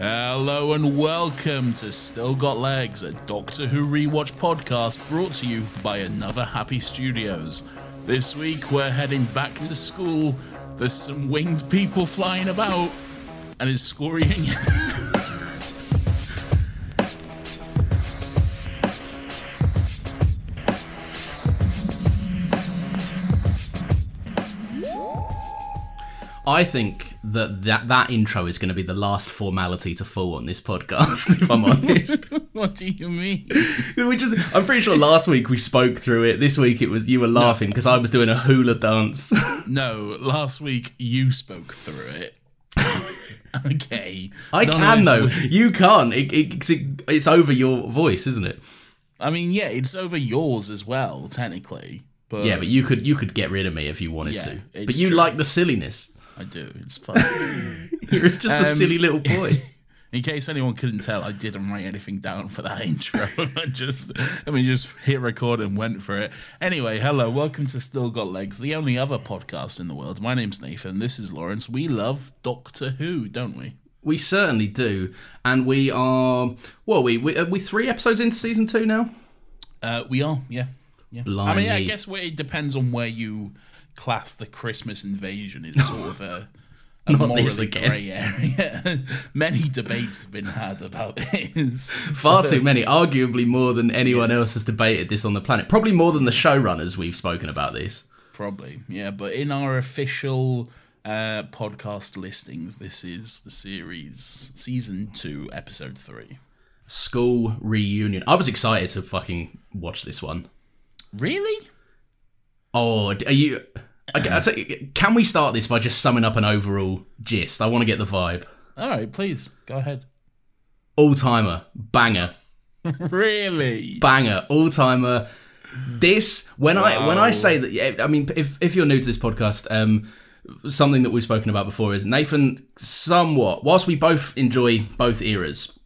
Hello and welcome to Still Got Legs, a Doctor Who rewatch podcast brought to you by Another Happy Studios. This week we're heading back to school. There's some winged people flying about, and it's scurrying. I think that, that that intro is going to be the last formality to fall on this podcast. If I'm honest, what do you mean? we just I'm pretty sure last week we spoke through it. This week it was you were laughing because I was doing a hula dance. No, last week you spoke through it. okay. I None can though. You can't. It, it, it's over your voice, isn't it? I mean, yeah, it's over yours as well, technically. But Yeah, but you could you could get rid of me if you wanted Yeah, to. But you true. like the silliness. I do. It's fun. You're just a Um, silly little boy. In case anyone couldn't tell, I didn't write anything down for that intro. I just, I mean, just hit record and went for it. Anyway, hello, welcome to Still Got Legs, the only other podcast in the world. My name's Nathan. This is Laurence. We love Doctor Who, don't we? We certainly do, and we are. Well, we we are we three episodes into season two now. Uh, we are, yeah, yeah. I mean, I guess it depends on where you class the Christmas invasion. is sort of a. A morally grey area. Many debates have been had about this. Far too many, arguably more than anyone else has debated this on the planet. Probably more than the showrunners we've spoken about this. Probably, yeah. But in our official uh, podcast listings, this is the series season two, episode three. School reunion. I was excited to fucking watch this one. Really? Oh, are you? Okay, I'll tell you, can we start this by just summing up an overall gist? I want to get the vibe. All right, please go ahead. All timer, banger, really? banger, all timer. This when I when I say that, yeah, I mean, if if you're new to this podcast, um, something that we've spoken about before is Nathan. Somewhat, whilst we both enjoy both eras,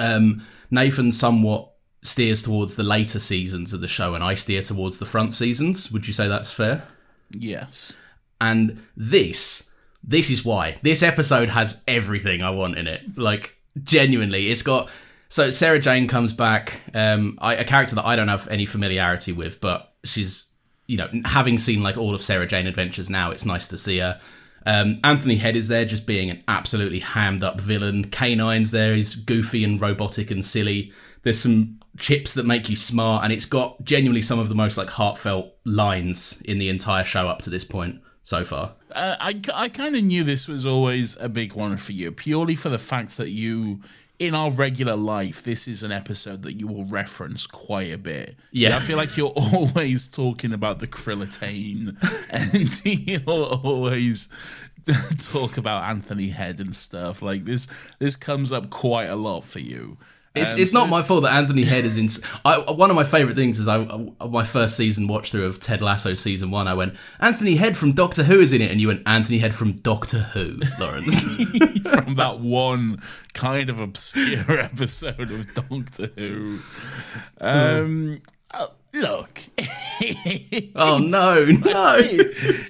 um, Nathan somewhat steers towards the later seasons of the show, and I steer towards the front seasons. Would you say that's fair? Yes. And this, this is why. This episode has everything I want in it. Like, genuinely. It's got. So, Sarah Jane comes back, um, I, a character that I don't have any familiarity with, but she's, you know, having seen like all of Sarah Jane Adventures now, it's nice to see her. Um, Anthony Head is there just being an absolutely hammed up villain. K9's there, he's goofy and robotic and silly. There's some chips that make you smart, and it's got genuinely some of the most like heartfelt lines in the entire show up to this point so far. Uh, I, I kind of knew this was always a big one for you, purely for the fact that you, in our regular life, this is an episode that you will reference quite a bit. Yeah. I feel like you're always talking about the Krillitane, and you'll always talk about Anthony Head and stuff. Like this, this comes up quite a lot for you. It's, Um, it's not my fault that Anthony Head is in. I, one of my favorite things is I, my first season watch through of Ted Lasso season one. I went Anthony Head from Doctor Who is in it, and you went Anthony Head from Doctor Who, Laurence. from that one kind of obscure episode of Doctor Who. Um, uh, look, oh no, no!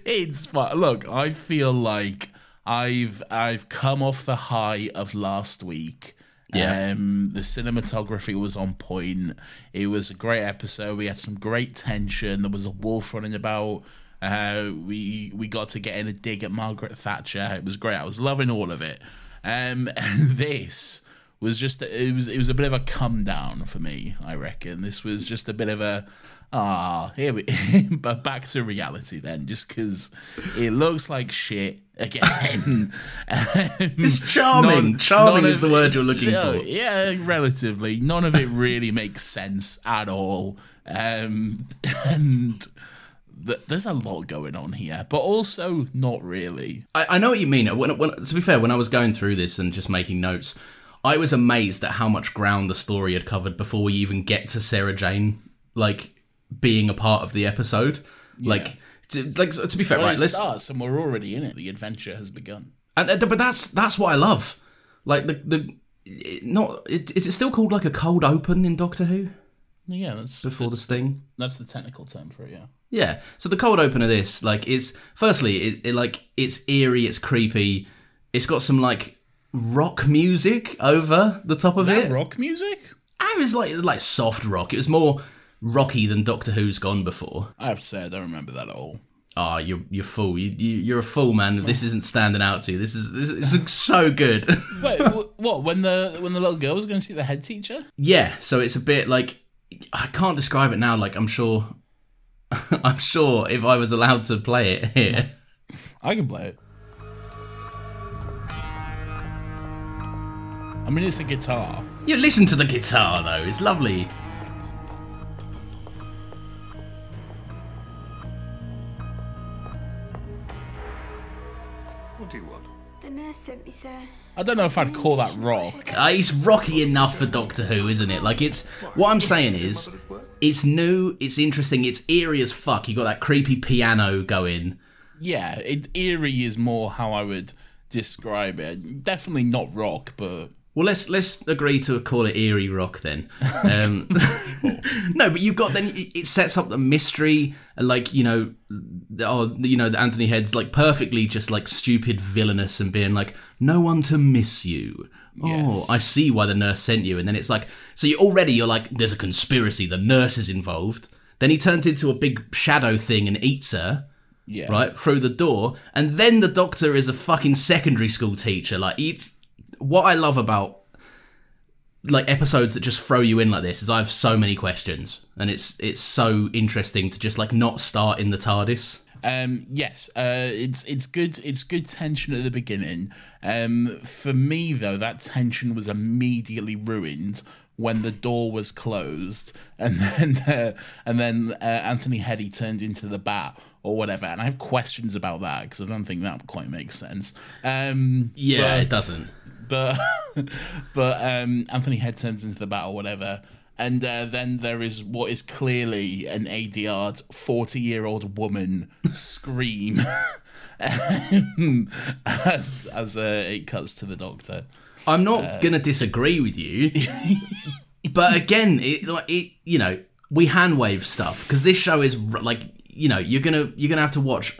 it's fun. Look, I feel like I've I've come off the high of last week. Yeah. Um, the cinematography was on point. It was a great episode. We had some great tension. There was a wolf running about. Uh, we we got to get in a dig at Margaret Thatcher. It was great. I was loving all of it. Um, this was just it was it was a bit of a come down for me. I reckon this was just a bit of a ah here we but back to reality then. Just because it looks like shit again. It's charming. Charming is the word you're looking for. Yeah, relatively. None of it really makes sense at all. Um, and th- there's a lot going on here, but also not really. I, I know what you mean. When, when, to be fair, when I was going through this and just making notes, I was amazed at how much ground the story had covered before we even get to Sarah Jane, like being a part of the episode. Like, to, like to be fair, Well, right? it Let's starts and we're already in it. The adventure has begun. And, uh, but that's that's what I love. Like the the it- not it, is it still called like a cold open in Doctor Who Yeah, that's before the sting? that's the technical term for it. Yeah. Yeah. So the cold open of this, like, it's firstly, it, it like it's eerie, it's creepy, it's got some like rock music over the top of That it. rock music? I was like like soft rock. It was more rocky than Doctor Who's gone before. I have to say, I don't remember that at all. Ah, you're you're fool. You, you you're a fool, man. This isn't standing out to you. This is this, is- this looks so good. Wait, what? When the when the little girl was going to see the head teacher? Yeah, so it's a bit like I can't describe it now. Like I'm sure, I'm sure if I was allowed to play it here, I can play it. I mean, it's a guitar. you listen to the guitar though. It's lovely. The nurse sent me, sir. I don't know if I'd call that rock. Uh, it's rocky enough for Doctor Who, isn't it? Like it's what I'm saying is, it's new, it's interesting, it's eerie as fuck. You got that creepy piano going. Yeah, it, eerie is more how I would describe it. Definitely not rock, but Well, let's let's agree to call it eerie rock then. Um, no, but you've got then it sets up the mystery, like you know, the- oh, you know, the Anthony Head's like perfectly just like stupid, villainous, and being like, no one to miss you. Oh, I see why the nurse sent you, and then it's like, so you already you're like, there's a conspiracy. The nurse is involved. Then he turns into a big shadow thing and eats her yeah. right through the door and then the doctor is a fucking secondary school teacher like it's what i love about like episodes that just throw you in like this is i have so many questions and it's it's so interesting to just like not start in the tardis Um, yes, uh, it's it's good. It's good tension at the beginning. Um, for me though, that tension was immediately ruined when the door was closed, and then uh, and then uh, Anthony Heddy turned into the bat or whatever. And I have questions about that because I don't think that quite makes sense. Um, yeah but- it doesn't but but um, Anthony Head turns into the bat or whatever, and uh, then there is what is clearly an ADR forty-year-old woman scream um, as as uh, it cuts to the doctor. i'm not gonna disagree with you but again it like it you know we hand wave stuff because this show is like you know you're gonna you're gonna have to watch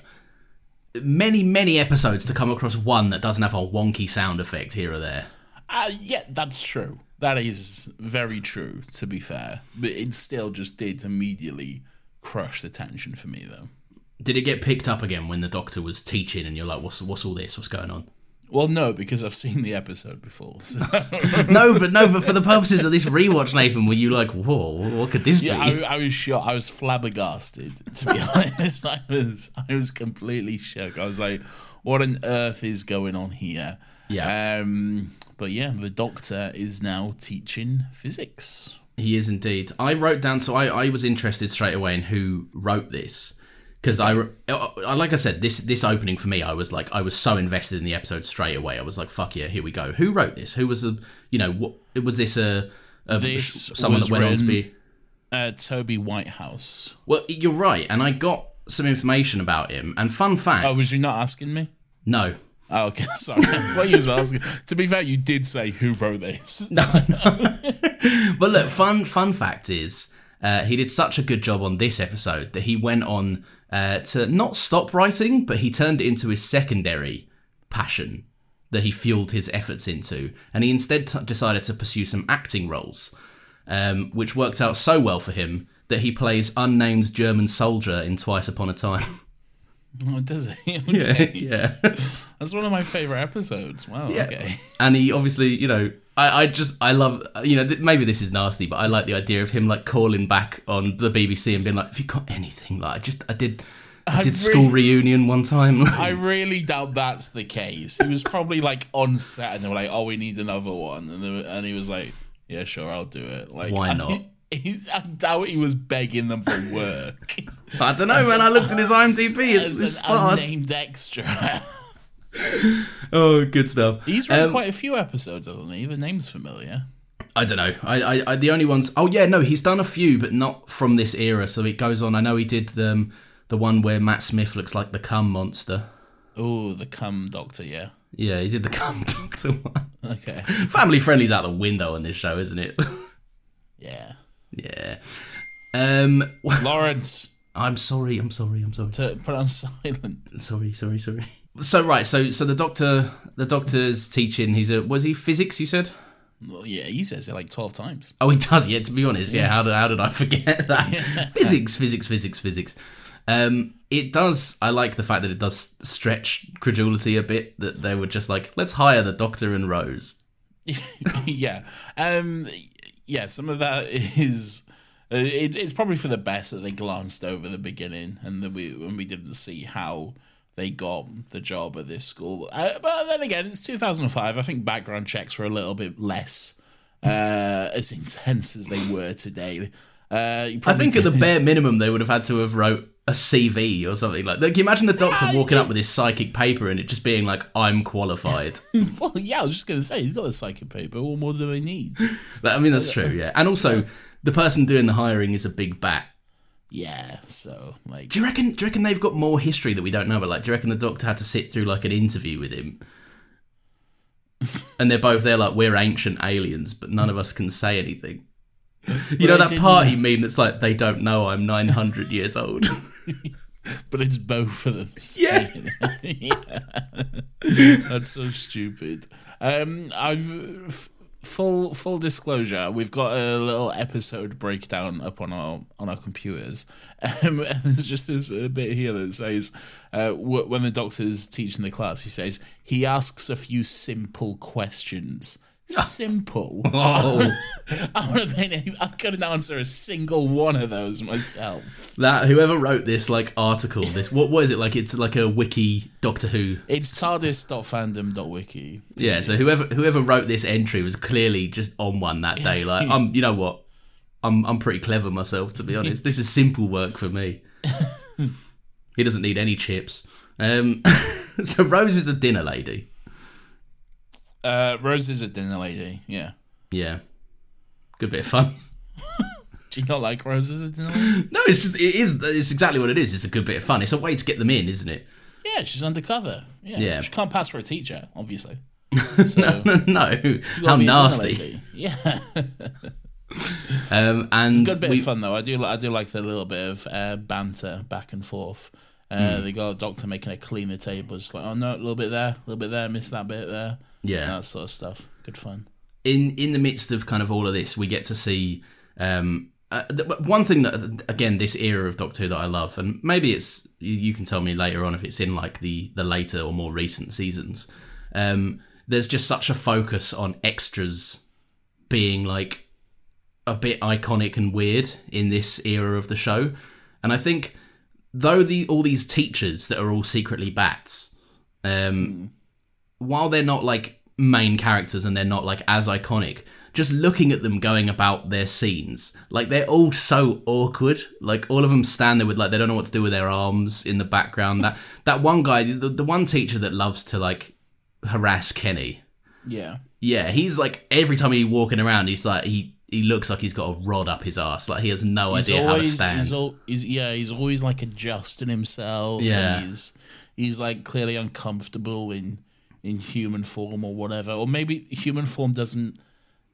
many many episodes to come across one that doesn't have a wonky sound effect here or there Uh, yeah, that's true. That is very true. To be fair, but it still just did immediately crush the tension for me, though. Did it get picked up again when the doctor was teaching and you're like, what's what's all this? What's going on? Well, no, because I've seen the episode before. So. no, but no, but for the purposes of this rewatch, Nathan, were you like, whoa, what could this Yeah, be? I, I was shocked. I was flabbergasted. To be honest, I was I was completely shook. I was like, "What on earth is going on here?" Yeah. Um. But yeah, the doctor is now teaching physics. He is indeed. I wrote down, so I, I was interested straight away in who wrote this. Because I, I, like I said, this this opening for me, I was like, I was so invested in the episode straight away. I was like, fuck yeah, here we go. Who wrote this? Who was the, you know, what was this a Uh, This someone that went on to be. Uh, Toby Whithouse. Well, you're right, and I got some information about him. And fun fact. Oh, was you not asking me? no, Oh, okay, sorry. what you was asking. To be fair, you did say who wrote this. no, no. but look, fun fun fact is uh, he did such a good job on this episode that he went on uh, to not stop writing, but he turned it into his secondary passion that he fueled his efforts into, and he instead t- decided to pursue some acting roles, um, which worked out so well for him that he plays unnamed German soldier in Twice Upon a Time. Oh, does it? Okay. yeah. That's one of my favorite episodes. Wow. Okay. and he obviously, you know, I, I just I love, you know, th- maybe this is nasty, but I like the idea of him like calling back on the BBC and being like, "Have you got anything?" Like, I just I did, I I did school reunion one time. I really doubt that's the case. He was probably like on set, and they were like, "Oh, we need another one," and were, and he was like, "Yeah, sure, I'll do it." Like, Why I- not? he's, I doubt he was begging them for work. I don't know, man. I looked at his IMDb. It's, As it's an sparse. unnamed extra. Oh, good stuff. He's written Um, quite a few episodes, hasn't he? The name's familiar. I don't know. I, I, I the only ones. Oh yeah, no, he's done a few, but not from this era. So it goes on. I know he did the um, the one where Matt Smith looks like the cum monster. Oh, the cum doctor, yeah. Yeah, he did the cum doctor one. Okay. Family friendly's out the window on this show, isn't it? Yeah. yeah. Um. Laurence, I'm sorry. I'm sorry. I'm sorry. to put on silent. Sorry. Sorry. Sorry. So right. So so the doctor the doctor's teaching. He's a was he physics? You said. Well, yeah, he says it like 12 times. Oh, he does. Yeah. To be honest, yeah. How did how did I forget that? physics. Physics. Physics. Physics. Um, it does. I like the fact that it does stretch credulity a bit. That they were just like, let's hire the doctor and Rose. yeah. Um, yeah, some of that is. Uh, it, it's probably for the best that they glanced over the beginning and that we and we didn't see how they got the job at this school. Uh, but then again, it's 2005. I think background checks were a little bit less uh, as intense as they were today. Uh, I think at the bare minimum they would have had to have wrote a CV or something like. Like, can you imagine the doctor Yeah, walking yeah. up with his psychic paper and it just being like, "I'm qualified." well, yeah, I was just gonna say he's got a psychic paper. What more do they need? I mean, that's true, yeah. And also, the person doing the hiring is a big bat. Yeah, so like Do you reckon? Do you reckon they've got more history that we don't know about? Like, do you reckon the doctor had to sit through like an interview with him? and they're both there like we're ancient aliens, but none of us can say anything. You know Well, they that didn't- party meme that's like they don't know I'm 900 years old. but it's both of them. Yeah. yeah. That's so stupid. Um, I've f- full full disclosure. We've got a little episode breakdown up on our on our computers. Um, and there's just this a bit here that says uh, wh- when the doctor's teaching the class, he says he asks a few simple questions. Simple. oh, I would have been. I couldn't answer a single one of those myself. that whoever wrote this like article, this what what is it like? It's like a wiki Doctor Who. It's tardis.fandom.wiki. Yeah, so whoever whoever wrote this entry was clearly just on one that day. Like, I'm, you know what? I'm I'm pretty clever myself, to be honest. This is simple work for me. he doesn't need any chips. Um, so Rose is a dinner lady. Uh, Rose is a dinner lady. Yeah. Yeah, good bit of fun. Do you not like Rose as a dinner lady? No, it's just it is. It's exactly what it is. It's a good bit of fun. It's a way to get them in, isn't it? Yeah, she's undercover. Yeah. Yeah. She can't pass for a teacher, obviously. So, no, no. you How gotta be a dinner nasty. Yeah. Um, and Good bit we, of fun though. I do. I do like the little bit of uh, banter back and forth. Uh, Hmm. They got a doctor making a clean the table. It's like, oh no, a little bit there, a little bit there, miss that bit there. Yeah. that sort of stuff. Good fun. in in the midst of kind of all of this, we get to see um, uh, one thing that again this era of Doctor Who that I love, and maybe it's you, you can tell me later on if it's in like the the later or more recent seasons. Um, there's just such a focus on extras being like a bit iconic and weird in this era of the show, and I think though the all these teachers that are all secretly bats, um, while they're not like main characters and they're not like as iconic, just looking at them going about their scenes, like they're all so awkward. Like all of them stand there with like they don't know what to do with their arms in the background. That that one guy, the, the one teacher that loves to like harass Kenny. Yeah. Yeah, he's like every time he's walking around, he's like he he looks like he's got a rod up his ass. Like he has no He's idea how to stand. he's, al- he's yeah, he's always like adjusting himself. Yeah. he's he's like clearly uncomfortable in in human form or whatever, or maybe human form doesn't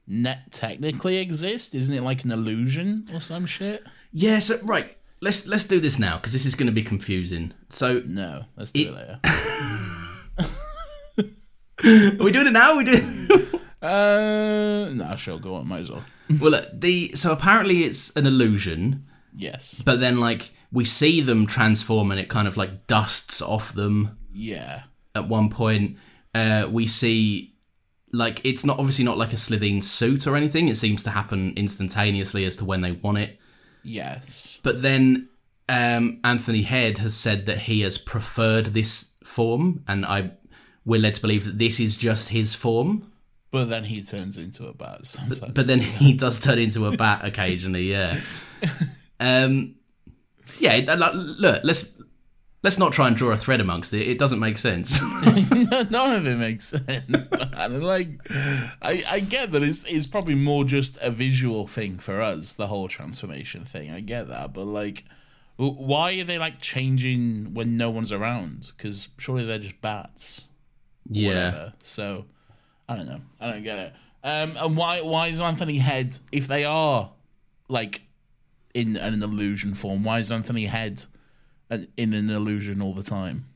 net technically exist. Isn't it like an illusion or some shit? yeah. So right, let's let's do this now because this is going to be confusing. So No, let's do it, It- later. are we doing it now? Are we doing. uh, no, sure, go on, might as well. well, look, the so apparently it's an illusion, Yes, but then like we see them transform and it kind of like dusts off them yeah, at one point. Uh, we see like it's not obviously not like a Slitheen suit or anything. It seems to happen instantaneously as to when they want it. yes, But then um, Anthony Head has said that he has preferred this form, and I we're led to believe that this is just his form. but then he turns into a bat sometimes. But then he does turn into a bat occasionally. Yeah. Um. Yeah. Look, let's let's not try and draw a thread amongst it. It doesn't make sense. None of it makes sense. man. Like, I, I get that it's it's probably more just a visual thing for us, the whole transformation thing. I get that, but like, why are they like changing when no one's around? Because surely they're just bats. yeah. Whatever. So, I don't know. I don't get it. Um, and why why is Anthony Head if they are like in an illusion form? Why is Anthony Head in an illusion all the time?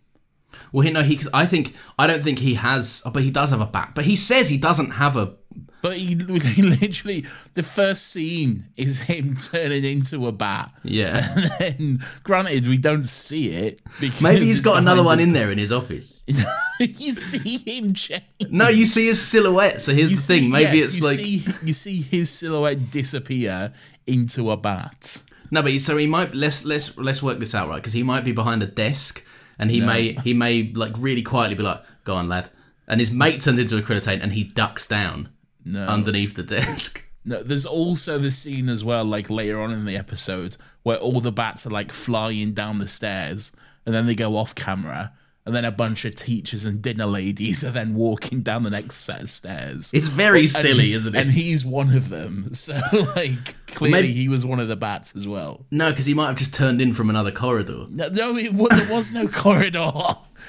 Well, he no, he. I think I don't think he has, but he does have a bat. But he says he doesn't have a. But he, he literally, the first scene is him turning into a bat. Yeah. And then, granted, we don't see it. Because Maybe he's got another one in there in his office. you see him change. No, you see his silhouette. So here's You the thing. Maybe yes, it's you like see, you see his silhouette disappear into a bat. No, but he, so he might let's let's let's work this out right because he might be behind a desk and he may he may like really quietly be like, "Go on, lad," and his mate turns into a Krillitane and he ducks down No, underneath the desk. no. There's also the scene as well, like later on in the episode, where all the bats are like flying down the stairs, and then they go off camera, and then a bunch of teachers and dinner ladies are then walking down the next set of stairs. It's very And silly, isn't it? And he's one of them. So like clearly maybe- he was one of the bats as well. no, because he might have just turned in from another corridor, No, no it, there was no corridor.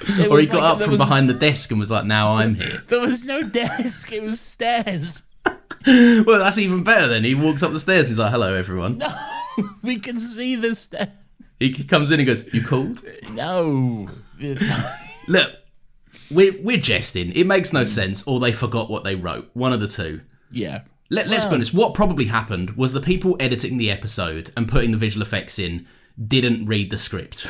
It or he got like- up from was- behind the desk and was like, "Now I'm here." There was no desk. It was stairs. well, that's even better. Then he walks up the stairs. He's like, "Hello, everyone." No, we can see the stairs. He comes in and goes, "You called?" No. Look, we're we're jesting. It makes no hmm. sense, or they forgot what they wrote. One of the two. yeah. Let, let's be honest. What probably happened was the people editing the episode and putting the visual effects in didn't read the script.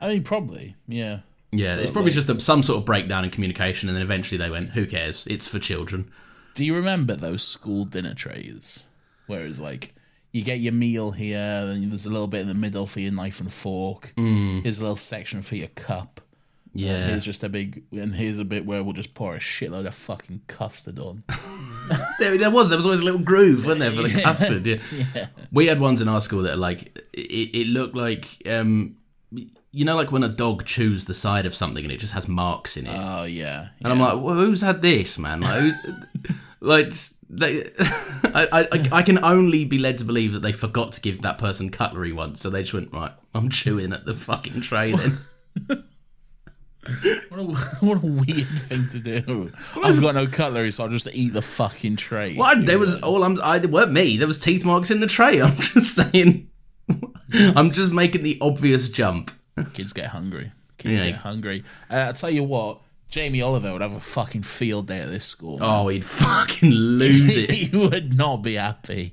I mean, probably. Yeah. yeah, it's probably just a, some sort of breakdown in communication, and then eventually they went, "Who cares? It's for children." Do you remember those school dinner trays? Where it's like, you get your meal here, then there's a little bit in the middle for your knife and fork. Here's a little section for your cup. And Yeah, here's just a big, and here's a bit where we'll just pour a shitload of fucking custard on. there, there was there was always a little groove, wasn't there, for the custard? Yeah. yeah. We had ones in our school that are like it, it looked like um, you know, like when a dog chews the side of something and it just has marks in it. Oh yeah. And I'm like, well, who's had this, man? Like, who's, like they, I, I, I can only be led to believe that they forgot to give that person cutlery once, so they just went, right, I'm chewing at the fucking tray then. What a, what a weird thing to do. I've got no cutlery, so I'll just eat the fucking tray. What? There was all I'm. I it weren't me. There was teeth marks in the tray. I'm just saying. I'm just making the obvious jump. Kids get hungry. Kids Yeah. get hungry. Uh, I tell you what, Jamie Oliver would have a fucking field day at this school. man. Oh, he'd fucking lose it. he would not be happy.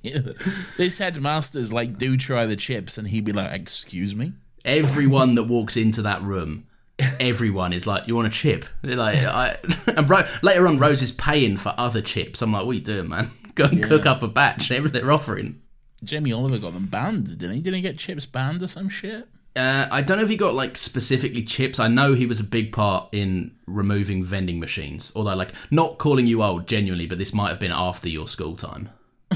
this headmaster's like, do try the chips, and he'd be like, excuse me. Everyone that walks into that room, everyone is like, "You want a chip?" They're like, I, and Ro- later on, Rose is paying for other chips. I'm like, "What are you doing, man? Go and cook up a batch." Everything they're offering. Jamie Oliver got them banned, didn't he? Didn't he get chips banned or some shit? Uh, I don't know if he got like specifically chips. I know he was a big part in removing vending machines. Although, like, not calling you old genuinely, but this might have been after your school time.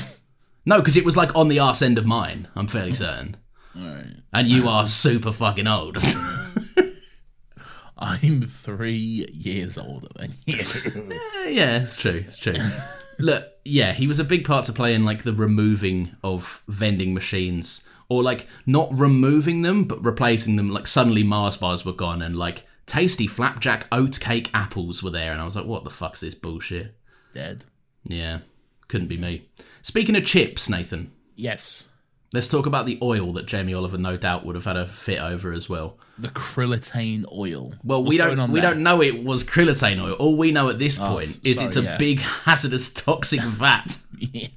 no, because it was like on the arse end of mine. I'm fairly certain. And you are super fucking old. I'm three years older than you. yeah, it's true. It's true. Look, yeah, he was a big part to play in like the removing of vending machines, or like not removing them, but replacing them. Like suddenly Mars bars were gone, and like tasty flapjack oat cake apples were there, and I was like, what the fuck's this bullshit? Dead. Yeah, couldn't be me. Speaking of chips, Nathan, Yes. Let's talk about the oil that Jamie Oliver no doubt would have had a fit over as well. The krillitane oil. Well, What's we don't we there? don't know it was krillitane oil. All we know at this Oh, point is it's a yeah. big hazardous toxic vat. Yeah.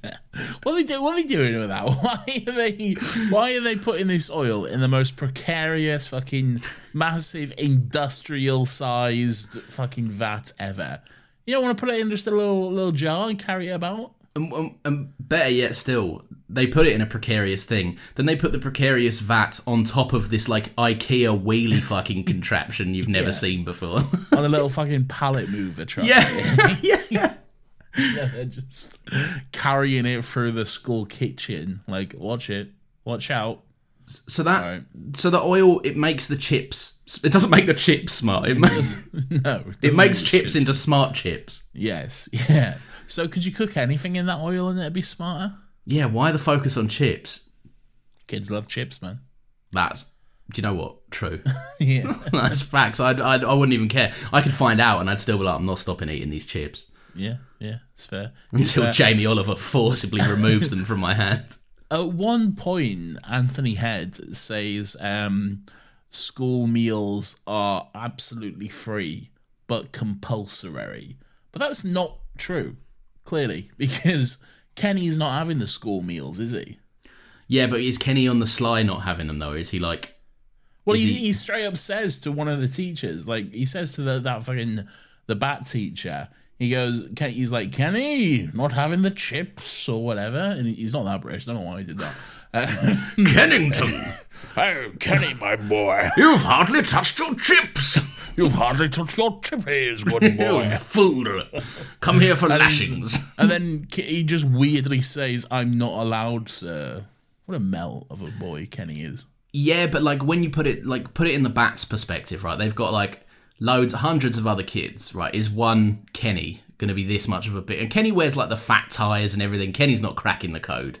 What are they do? What are they doing with that? Why are they? Why are they putting this oil in the most precarious, fucking massive, industrial-sized fucking vat ever? You don't want to put it in just a little little jar and carry it about. And, and- better yet, still, they put it in a precarious thing. Then they put the precarious vat on top of this like IKEA wheelie fucking contraption you've never Yeah. seen before. on a little fucking pallet mover truck. yeah, yeah, yeah. They're just carrying it through the school kitchen. Like, watch it, watch out. So that, Right. so the oil it makes the chips. It doesn't make the chips smart. It makes No, it doesn't makes make chips into smart chips. Yes, yeah. So, could you cook anything in that oil and it'd be smarter? Yeah, why the focus on chips? Kids love chips, man. That's do you know what? True. Yeah. That's facts. I'd, I'd, I wouldn't even care. I could find out and I'd still be like, I'm not stopping eating these chips Yeah, yeah, it's fair. It's until fair. Jamie Oliver forcibly removes them from my hand. At one point, Anthony Head says um, school meals are absolutely free but compulsory. But that's not true, clearly, because Kenny's not having the school meals, is he? Yeah, but is Kenny on the sly not having them though? Is he like, Well, he, he- he straight up says to one of the teachers, like he says to the, that fucking the bat teacher, he goes, Ken, he's like, Kenny, not having the chips or whatever, and he's not that British. I don't know why he did that. Kennington? oh, Kenny, my boy, You've hardly touched your chips, you've hardly touched your chippies, good you boy. fool! Come here for And lashings. and then he just weirdly says, "I'm not allowed, sir." What a melt of a boy Kenny is. Yeah, but like when you put it like put it in the bats perspective, right? They've got like loads, hundreds of other kids, right? Is one Kenny going to be this much of a bit? And Kenny wears like the fat tires and everything. Kenny's not cracking the code.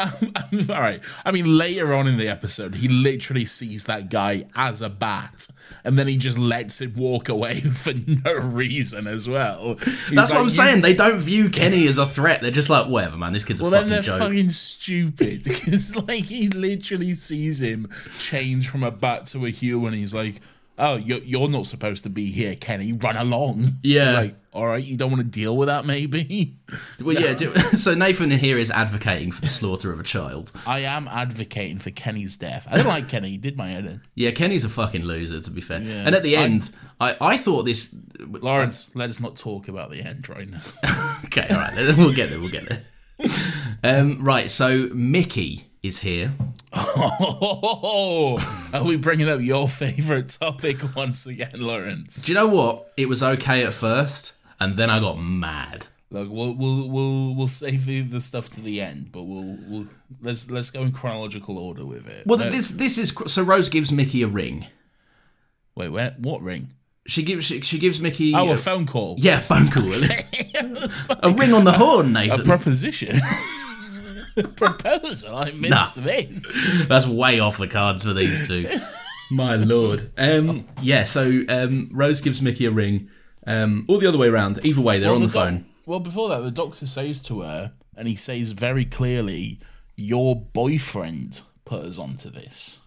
All right. I mean, later on in the episode, he literally sees that guy as a bat, and then he just lets him walk away for no reason as well. He's That's like, what I'm "You- saying. They don't view Kenny as a threat. They're just like, whatever, man. This kid's a Well, then they're joke. fucking stupid because, like, he literally sees him change from a bat to a human. He's like, "Oh, you're, you're not supposed to be here, Kenny. Run along." Yeah. Like, "All right, you don't want to deal with that, maybe." Well, yeah. Do, so Nathan here is advocating for the slaughter of a child. I am advocating for Kenny's death. I don't like Kenny. He did my head in. Yeah, Kenny's a fucking loser, to be fair. Yeah. And at the end, I, I thought this. Laurence, let us not talk about the end right now. Okay, all right, we'll get there. We'll get there. Um, right, so Mickey is here. Oh, are we bringing up your favorite topic once again, Laurence? Do you know what? It was okay at first, and then I got mad. Look, we'll we'll we'll we'll save the, stuff to the end, but we'll we'll let's let's go in chronological order with it. Well, No- this this is so Rose gives Mickey a ring. wait, where, what ring? She gives she, she gives Mickey Oh, a, a phone call. yeah phone call. a ring on the horn, Nathan. a proposition. Proposal. I missed Nah. this. That's way off the cards for these two. My lord. Um, yeah. So um, Rose gives Mickey a ring. Um, or the other way around. Either way, they're on the, doc- phone. well, before that, the doctor says to her, and he says very clearly, "Your boyfriend put us onto this."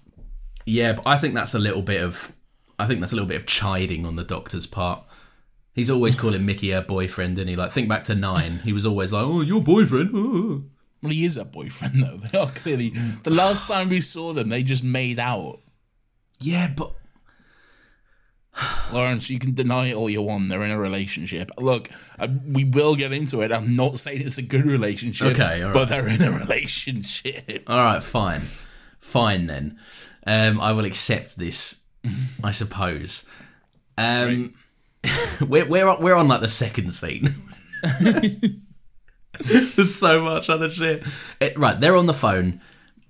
Yeah, but I think that's a little bit of I think that's a little bit of chiding on the doctor's part. He's always calling Mickey her boyfriend, and he like think back to nine. He was always like, "Oh, your boyfriend." oh." Well, he is a boyfriend, though. They are clearly. The last time we saw them, they just made out. Yeah, but Lawrence, you can deny it all you want. They're in a relationship. Look, uh, we will get into it. I'm not saying it's a good relationship. Okay, all right. but they're in a relationship. all right, fine, fine then. Um, I will accept this, I suppose. Um, we're we're we're on like the second scene. There's so much other shit. Eh, right, they're on the phone.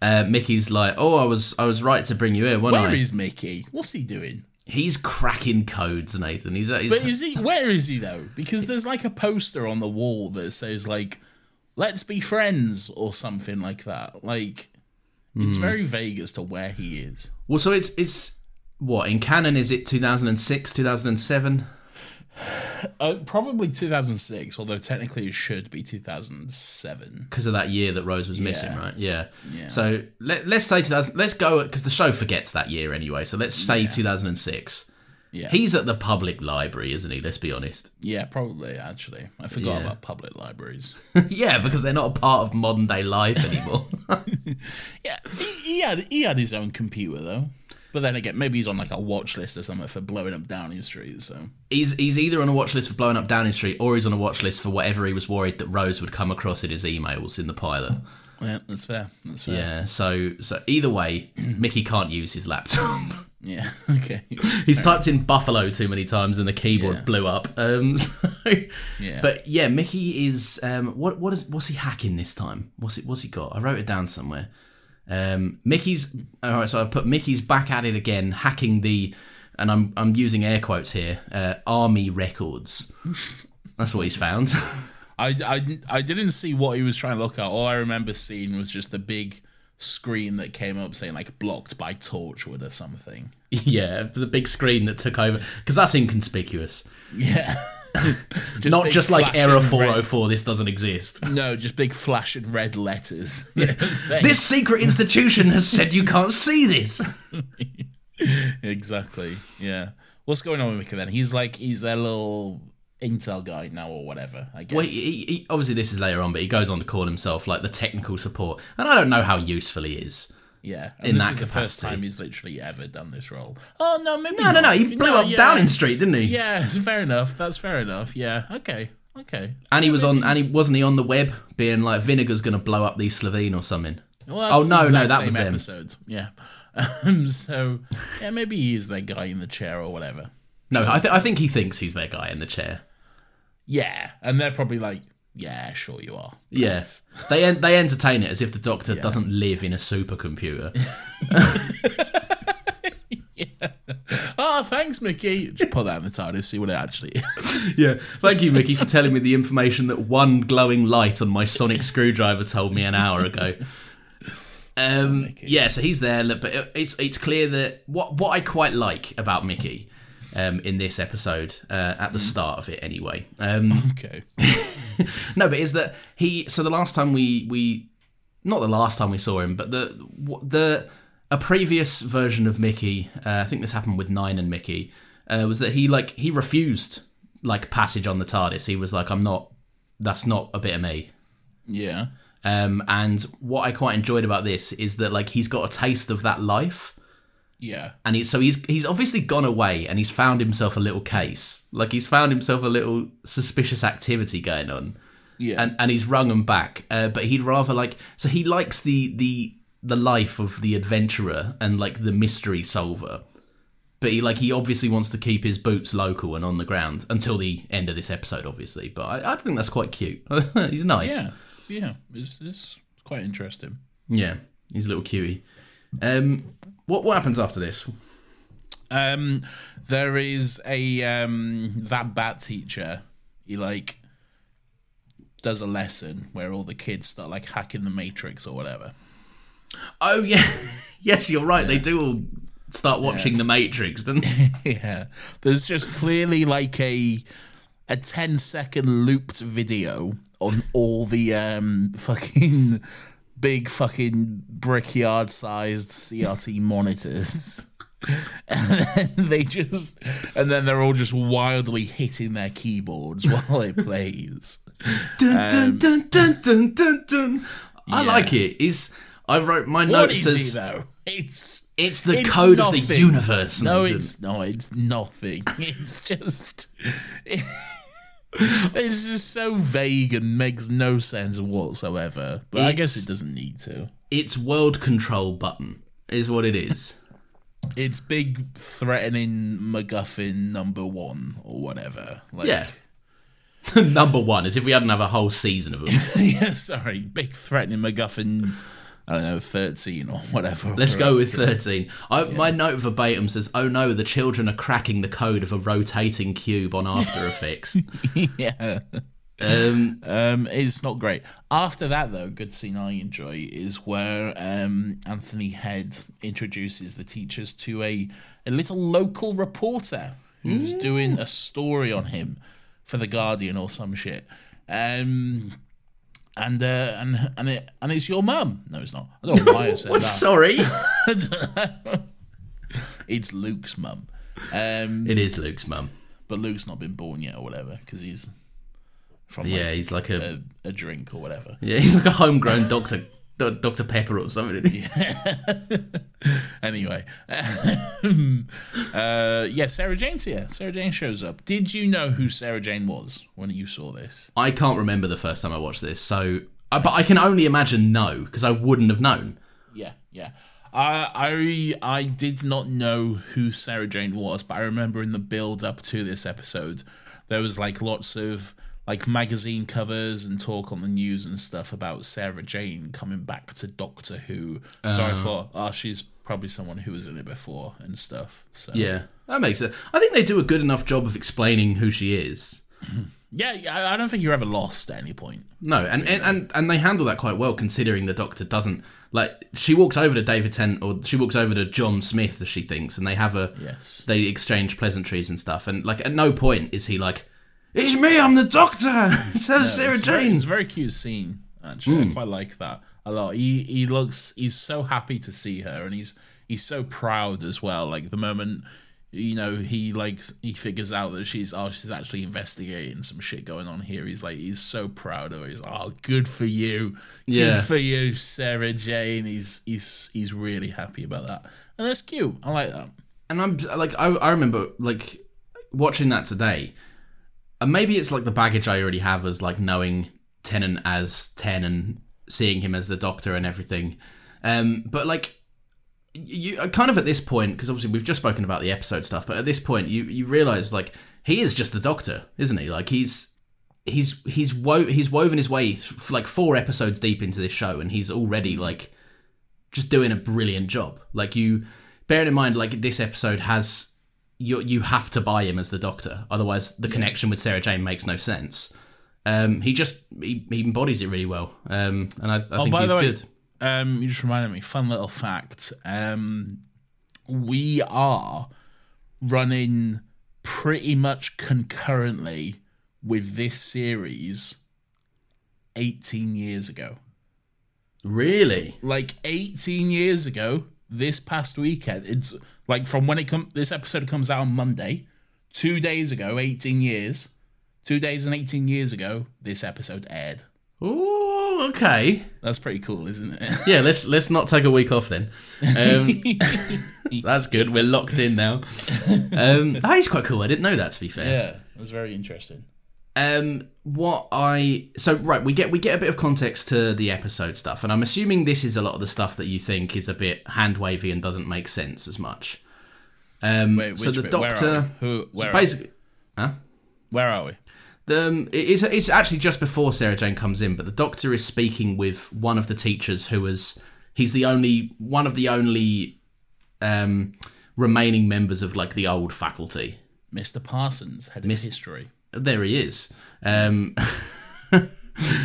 Uh, Mickey's like, "Oh, I was I was right to bring you here, wasn't Where I?" is Mickey? What's he doing? He's cracking codes, Nathan. He's, he's But is he? Where is he though? Because there's like a poster on the wall that says like, "Let's be friends" or something like that. Like, it's very vague as to where he is. well. So it's it's what in canon is it 2006, 2007? Uh, probably 2006, although technically it should be 2007. because of that year that Rose was missing, Yeah. right? Yeah. Yeah. So let, let's say 2000. Let's go because the show forgets that year anyway. So let's say 2006. Yeah, He's at the public library, isn't he? Let's be honest. yeah, probably actually. I forgot Yeah. about public libraries. yeah, because they're not a part of modern day life anymore. yeah, he, he had he had his own computer though. But then again, maybe he's on like a watch list or something for blowing up Downing Street. So he's he's either on a watch list for blowing up Downing Street, or he's on a watch list for whatever he was worried that Rose would come across in his emails in the pilot. yeah, that's fair. That's fair. Yeah. So so either way, Mickey can't use his laptop. Yeah. Okay. He's typed in Buffalo too many times and the keyboard Yeah. blew up. Um, so, Yeah. But yeah, Mickey is um, what what is what's he hacking this time? What's it what's he got? I wrote it down somewhere. Um, Mickey's all right. So I put Mickey's back at it again, hacking the, and I'm I'm using air quotes here. Uh, Army records. That's what he's found. I, I, I didn't see what he was trying to look at. All I remember seeing was just the big screen that came up saying like blocked by Torchwood or something. yeah, the big screen that took over because that's inconspicuous. Yeah. Not just like error red- 404. This doesn't exist. No, just big flashing red letters. This secret institution has said you can't see this. exactly. Yeah. What's going on with Mickey then? He's like he's their little intel guy now or whatever. I guess. Well, he, he, obviously this is later on, but he goes on to call himself like the technical support, and I don't know how useful he is. Yeah. in And this that is the first time he's literally ever done this role. Oh no, maybe No, no, no. He blew up yeah. Downing Street, didn't he? Yeah, fair enough. That's fair enough. Yeah. Okay. Okay. And he was on, and he wasn't he on the web being like Vinegar's going to blow up these Slitheen or something. Well, Oh, no, no, that was them. episode. Yeah. Um, so yeah, maybe he is that guy in the chair or whatever. No, I, th- I think he thinks he's their guy in the chair. Yeah, and they're probably like, yeah, sure you are. Yes, they en- they entertain it as if the Doctor doesn't live in a supercomputer. Oh, thanks, Mickey. Just put that in the TARDIS, see what it actually is. yeah, thank you, Mickey, for telling me the information that one glowing light on my sonic screwdriver told me an hour ago. Um, yeah, so he's there, but it's it's clear that what what I quite like about Mickey um, in this episode uh, at the start of it, anyway. Um, okay. no, but is that he? So the last time we we, not the last time we saw him, but the the a previous version of Mickey. Uh, I think this happened with Nine and Mickey. Uh, was that he like he refused like passage on the TARDIS? He was like, I'm not. That's not a bit of me. Yeah. Um, and what I quite enjoyed about this is that like he's got a taste of that life, Yeah. and he, so he's he's obviously gone away and he's found himself a little case, like he's found himself a little suspicious activity going on, Yeah. and and he's rung him back. Uh, but he'd rather like so he likes the the the life of the adventurer and like the mystery solver. But he like he obviously wants to keep his boots local and on the ground until the end of this episode, obviously. But I, I think that's quite cute. he's nice. yeah. Yeah. It's, it's quite interesting. Yeah, he's a little cutie. Um, what what happens after this? Um, there is a um that bat teacher. He like does a lesson where all the kids start like hacking the matrix or whatever. Oh yeah, yes, you're right. They do all start watching The Matrix, don't they? yeah. There's just clearly like a a 10 second looped video on all the um fucking big fucking brickyard sized CRT monitors. And then they just and then they're all just wildly hitting their keyboards while it plays. dun, dun, um, dun, dun, dun, dun, dun. I yeah. like it. it. Is I wrote my What note is says he though? It's it's the it's code of the universe. No, it's no, it's nothing. It's just it's just so vague and makes no sense whatsoever. But I guess it doesn't need to. it's world control button is what it is. It's big threatening MacGuffin number one or whatever. Like, yeah. Number one, as if we hadn't have a whole season of them. yeah. Sorry, big threatening MacGuffin I don't know, thirteen or whatever. Let's go with 13. I, My note verbatim says, Oh no, the children are cracking the code of a rotating cube on After Effects. yeah. um, Um, it's not great. After that, though, good scene I enjoy is where um, Anthony Head introduces the teachers to a, a little local reporter who's doing a story on him for the Guardian or some shit. Um, and uh, and and it and it's your mum. No, it's not. I don't know why I said what? that. Sorry. It's Luke's mum. Um, it is Luke's mum. but Luke's not been born yet or whatever because he's from like, Yeah, he's like a, a, a drink or whatever. yeah, he's like a homegrown Doctor D- Dr Pepper or something. isn't anyway, um, uh, yeah, Sarah Jane's here. Sarah Jane shows up. Did you know who Sarah Jane was when you saw this? I can't remember the first time I watched this, so uh, but I can only imagine no because I wouldn't have known. Yeah, yeah. I I I did not know who Sarah Jane was, but I remember in the build up to this episode, there was like lots of like magazine covers and talk on the news and stuff about Sarah Jane coming back to Doctor Who. So I thought, oh, she's probably someone who was in it before and stuff. So Yeah, that makes it. I think they do a good enough job of explaining who she is. yeah, I don't think you're ever lost at any point. No, and, and and and they handle that quite well, considering the Doctor doesn't like. She walks over to David Tennant, or she walks over to John Smith, as she thinks, and they have a Yes. they exchange pleasantries and stuff. And like, at no point is he like, "It's me, I'm the Doctor." Says Sarah it's Very, Jane. it's a very cute scene. Actually, I hmm. quite like that a lot. He he looks he's so happy to see her, and he's he's so proud as well. Like the moment you know he like he figures out that she's oh she's actually investigating some shit going on here. He's like he's so proud of her. He's like oh good for you, Yeah. good for you, Sarah Jane. He's he's he's really happy about that, and that's cute. I like that. and I'm like, I, I remember like watching that today, and maybe it's like the baggage I already have as like knowing Tennant as Ten and seeing him as the Doctor and everything. Um, but like, you uh, kind of at this point, because obviously we've just spoken about the episode stuff, but at this point, you you realize like he is just the Doctor, isn't he? Like he's he's he's wo- he's woven his way th- like four episodes deep into this show, and he's already like just doing a brilliant job. Like you, bearing in mind, like this episode has you you have to buy him as the Doctor, otherwise the connection with Sarah Jane makes no sense. Um, he just he, he embodies it really well, um, and I, I Oh, think by he's the way, good. um, you just reminded me. Fun little fact. Um, we are running pretty much concurrently with this series. Eighteen years ago, Really, like eighteen years ago, this past weekend. It's like from when it come. This episode comes out on Monday. Two days ago, eighteen years. Two days and eighteen years ago, this episode aired. oh okay, That's pretty cool, isn't it? yeah. Let's let's not take a week off then. Um, that's good. We're locked in now. Um, that is quite cool. I didn't know that. To be fair, yeah, that's very interesting. Um what i so right we get we get a bit of context to the episode stuff and i'm assuming this is a lot of the stuff that you think is a bit hand wavy and doesn't make sense as much um Wait, so the bit? Doctor we? Who- so where are we? basically Where are we? the um, it- it's it's actually just before Sarah Jane comes in, but the Doctor is speaking with one of the teachers who was he's the only one of the only um, remaining members of like the old faculty. Mr. Parsons, head of Miss- history. There he is, um,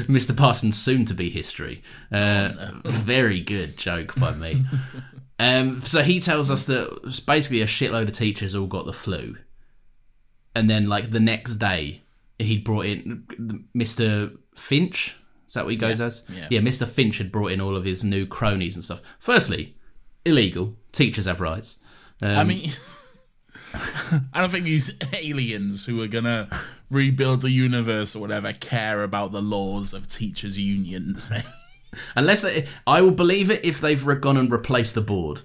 Mr. Parsons, soon to be history. Uh, Very good joke by me. um, so he tells us that basically a shitload of teachers all got the flu, and then like the next day he brought in Mr. Finch. Is that what he goes as? yeah. Mr. Finch had brought in all of his new cronies and stuff. Firstly, illegal. Teachers have rights. Um, I mean, I don't think these aliens who are gonna rebuild the universe or whatever care about the laws of teachers' unions, man. unless they, I will believe it if they've re- gone and replaced the board.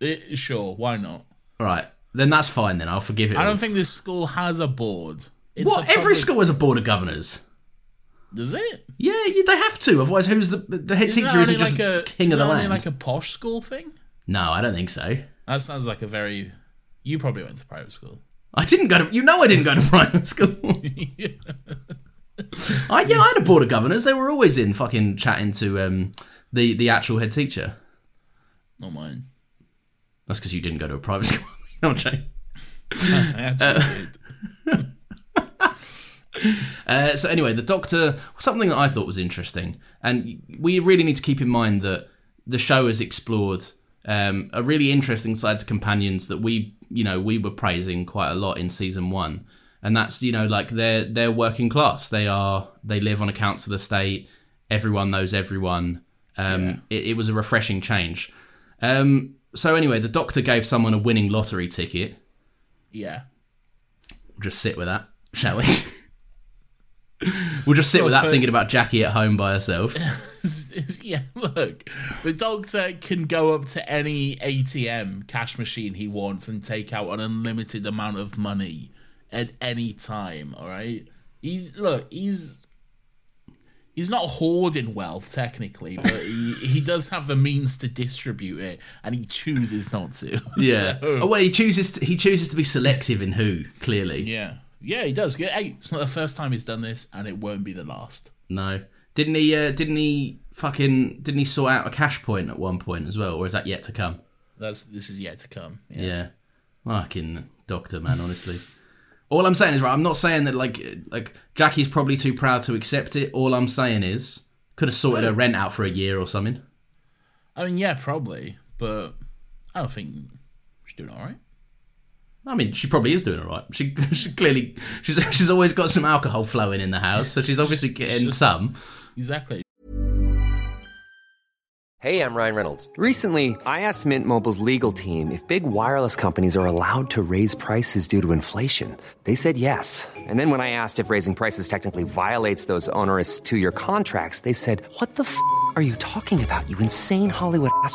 It, sure, why not? All right, then that's fine. Then I'll forgive it. I all. don't think this school has a board. It's what a every public- school has a board of governors. does it? Yeah, you, they have to. Otherwise, who's the the head Isn't teacher? Isn't just like a, king of the land? like a posh school thing? No, I don't think so. That sounds like a very. You probably went to private school. I didn't go to. You know, I didn't go to private school. I yeah, I had a board of governors. They were always in fucking chatting to um The the actual head teacher. Not mine. That's because you didn't go to a private school. I'm joking. I actually did. Uh, so anyway, the Doctor, something that I thought was interesting, and we really need to keep in mind that the show has explored um, a really interesting side to companions that we, you know, we were praising quite a lot in season one, and that's you know like they're they're working class. They are they live on a council estate. Everyone knows everyone. Um, it, it was a refreshing change. Um, so anyway, the Doctor gave someone a winning lottery ticket. Yeah. We'll just sit with that, shall we? we'll just sit with that, thinking about Jackie at home by herself. yeah, look, the doctor can go up to any ATM cash machine he wants and take out an unlimited amount of money at any time. All right, he's look, he's he's not hoarding wealth technically, but he, he does have the means to distribute it, and he chooses not to. Yeah. So- Oh well, he chooses to, he chooses to be selective in who. Clearly, yeah, yeah, he does. It's not the first time he's done this, and it won't be the last. no. Didn't he? Uh, didn't he? Fucking didn't he sort out a cash point at one point as well, or is that yet to come? That's this is yet to come. Yeah. Yeah. Fucking doctor, man. Honestly, all I'm saying is right. I'm not saying that like like Jackie's probably too proud to accept it. All I'm saying is could have sorted her rent out for a year or something. I mean, yeah, probably, but I don't think she's doing all right. I mean, she probably is doing all right. She, she clearly she's she's always got some alcohol flowing in the house, so she's obviously getting Just- some. Exactly. Hey, I'm Ryan Reynolds. Recently, I asked Mint Mobile's legal team if big wireless companies are allowed to raise prices due to inflation. They said yes. And then when I asked if raising prices technically violates those onerous two-year contracts, they said, "What the f*** are you talking about? You insane Hollywood ass."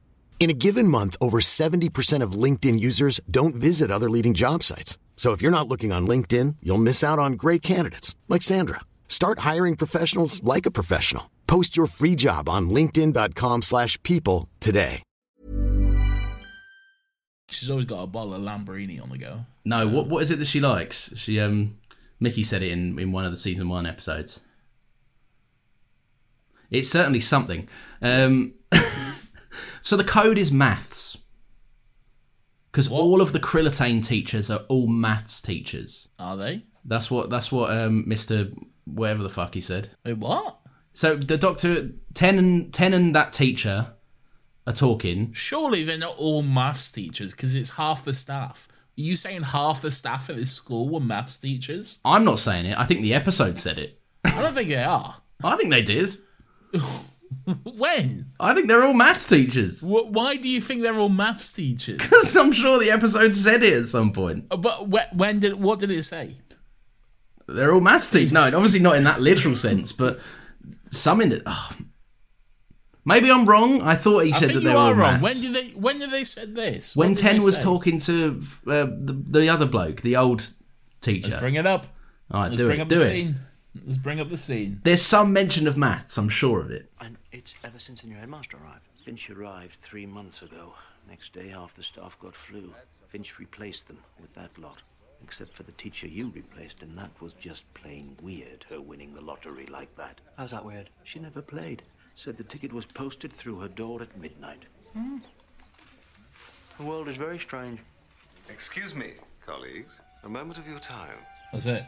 In a given month, over 70% of LinkedIn users don't visit other leading job sites. So if you're not looking on LinkedIn, you'll miss out on great candidates like Sandra. Start hiring professionals like a professional. Post your free job on linkedin.com/people slash people today. She's always got a bottle of Lamborghini on the go. No, what what is it that she likes? She um Mickey said it in, in one of the season one episodes. It's certainly something. Um so the code is maths. Because all of the Krillitane teachers are all maths teachers. Are they? That's what that's what um Mr. whatever the fuck he said. Wait, what? So the doctor ten and ten and that teacher are talking. Surely they're not all maths teachers because it's half the staff. Are you saying half the staff at this school were maths teachers? I'm not saying it. I think the episode said it. I don't think they are. I think they did. When? I think they're all maths teachers. Wh- Why do you think they're all maths teachers? Because I'm sure the episode said it at some point. Uh, but wh- when did? What did it say? They're all maths teachers. No, obviously not in that literal sense, but some in it. Oh. Maybe I'm wrong. I thought he I said think that you they were all are wrong. maths. When did they? When did they said this? When did Ten they was say? talking to uh, the, the other bloke, the old teacher. Let's bring it up. All right, Let's do bring it. up Do the it. scene. Let's bring up the scene. There's some mention of maths. I'm sure of it. And it's ever since the new headmaster arrived. Finch arrived three months ago. Next day, half the staff got flu. Finch replaced them with that lot. Except for the teacher you replaced, and that was just plain weird, her winning the lottery like that. How's that weird? She never played. Said the ticket was posted through her door at midnight. The world is very strange. Excuse me, colleagues. A moment of your time. That's it.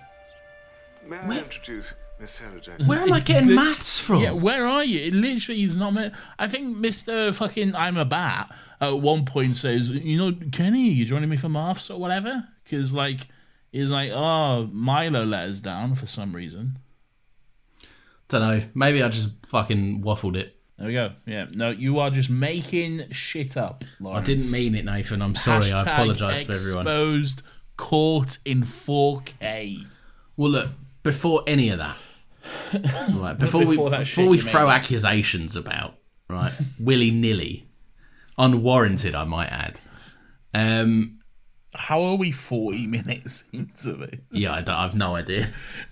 May I introduce Miss Sarah Jane? Where am I getting The- maths from? Yeah, where are you? It literally is not meant. I think Mr. fucking I'm a bat at one point says, you know, Kenny, you joining me for maths or whatever? Because, like, he's like, oh, Milo let us down for some reason. Don't know. Maybe I just fucking waffled it. There we go. Yeah. No, you are just making shit up. I Laurence. didn't mean it, Nathan. I'm sorry. I Hashtag apologise to everyone. Exposed, caught in 4K. Well, look, before any of that, right, before, Before we before we throw made. accusations about, right? Willy nilly, unwarranted, I might add. Um, How are we 40 minutes into this? yeah, I don't, I've no idea.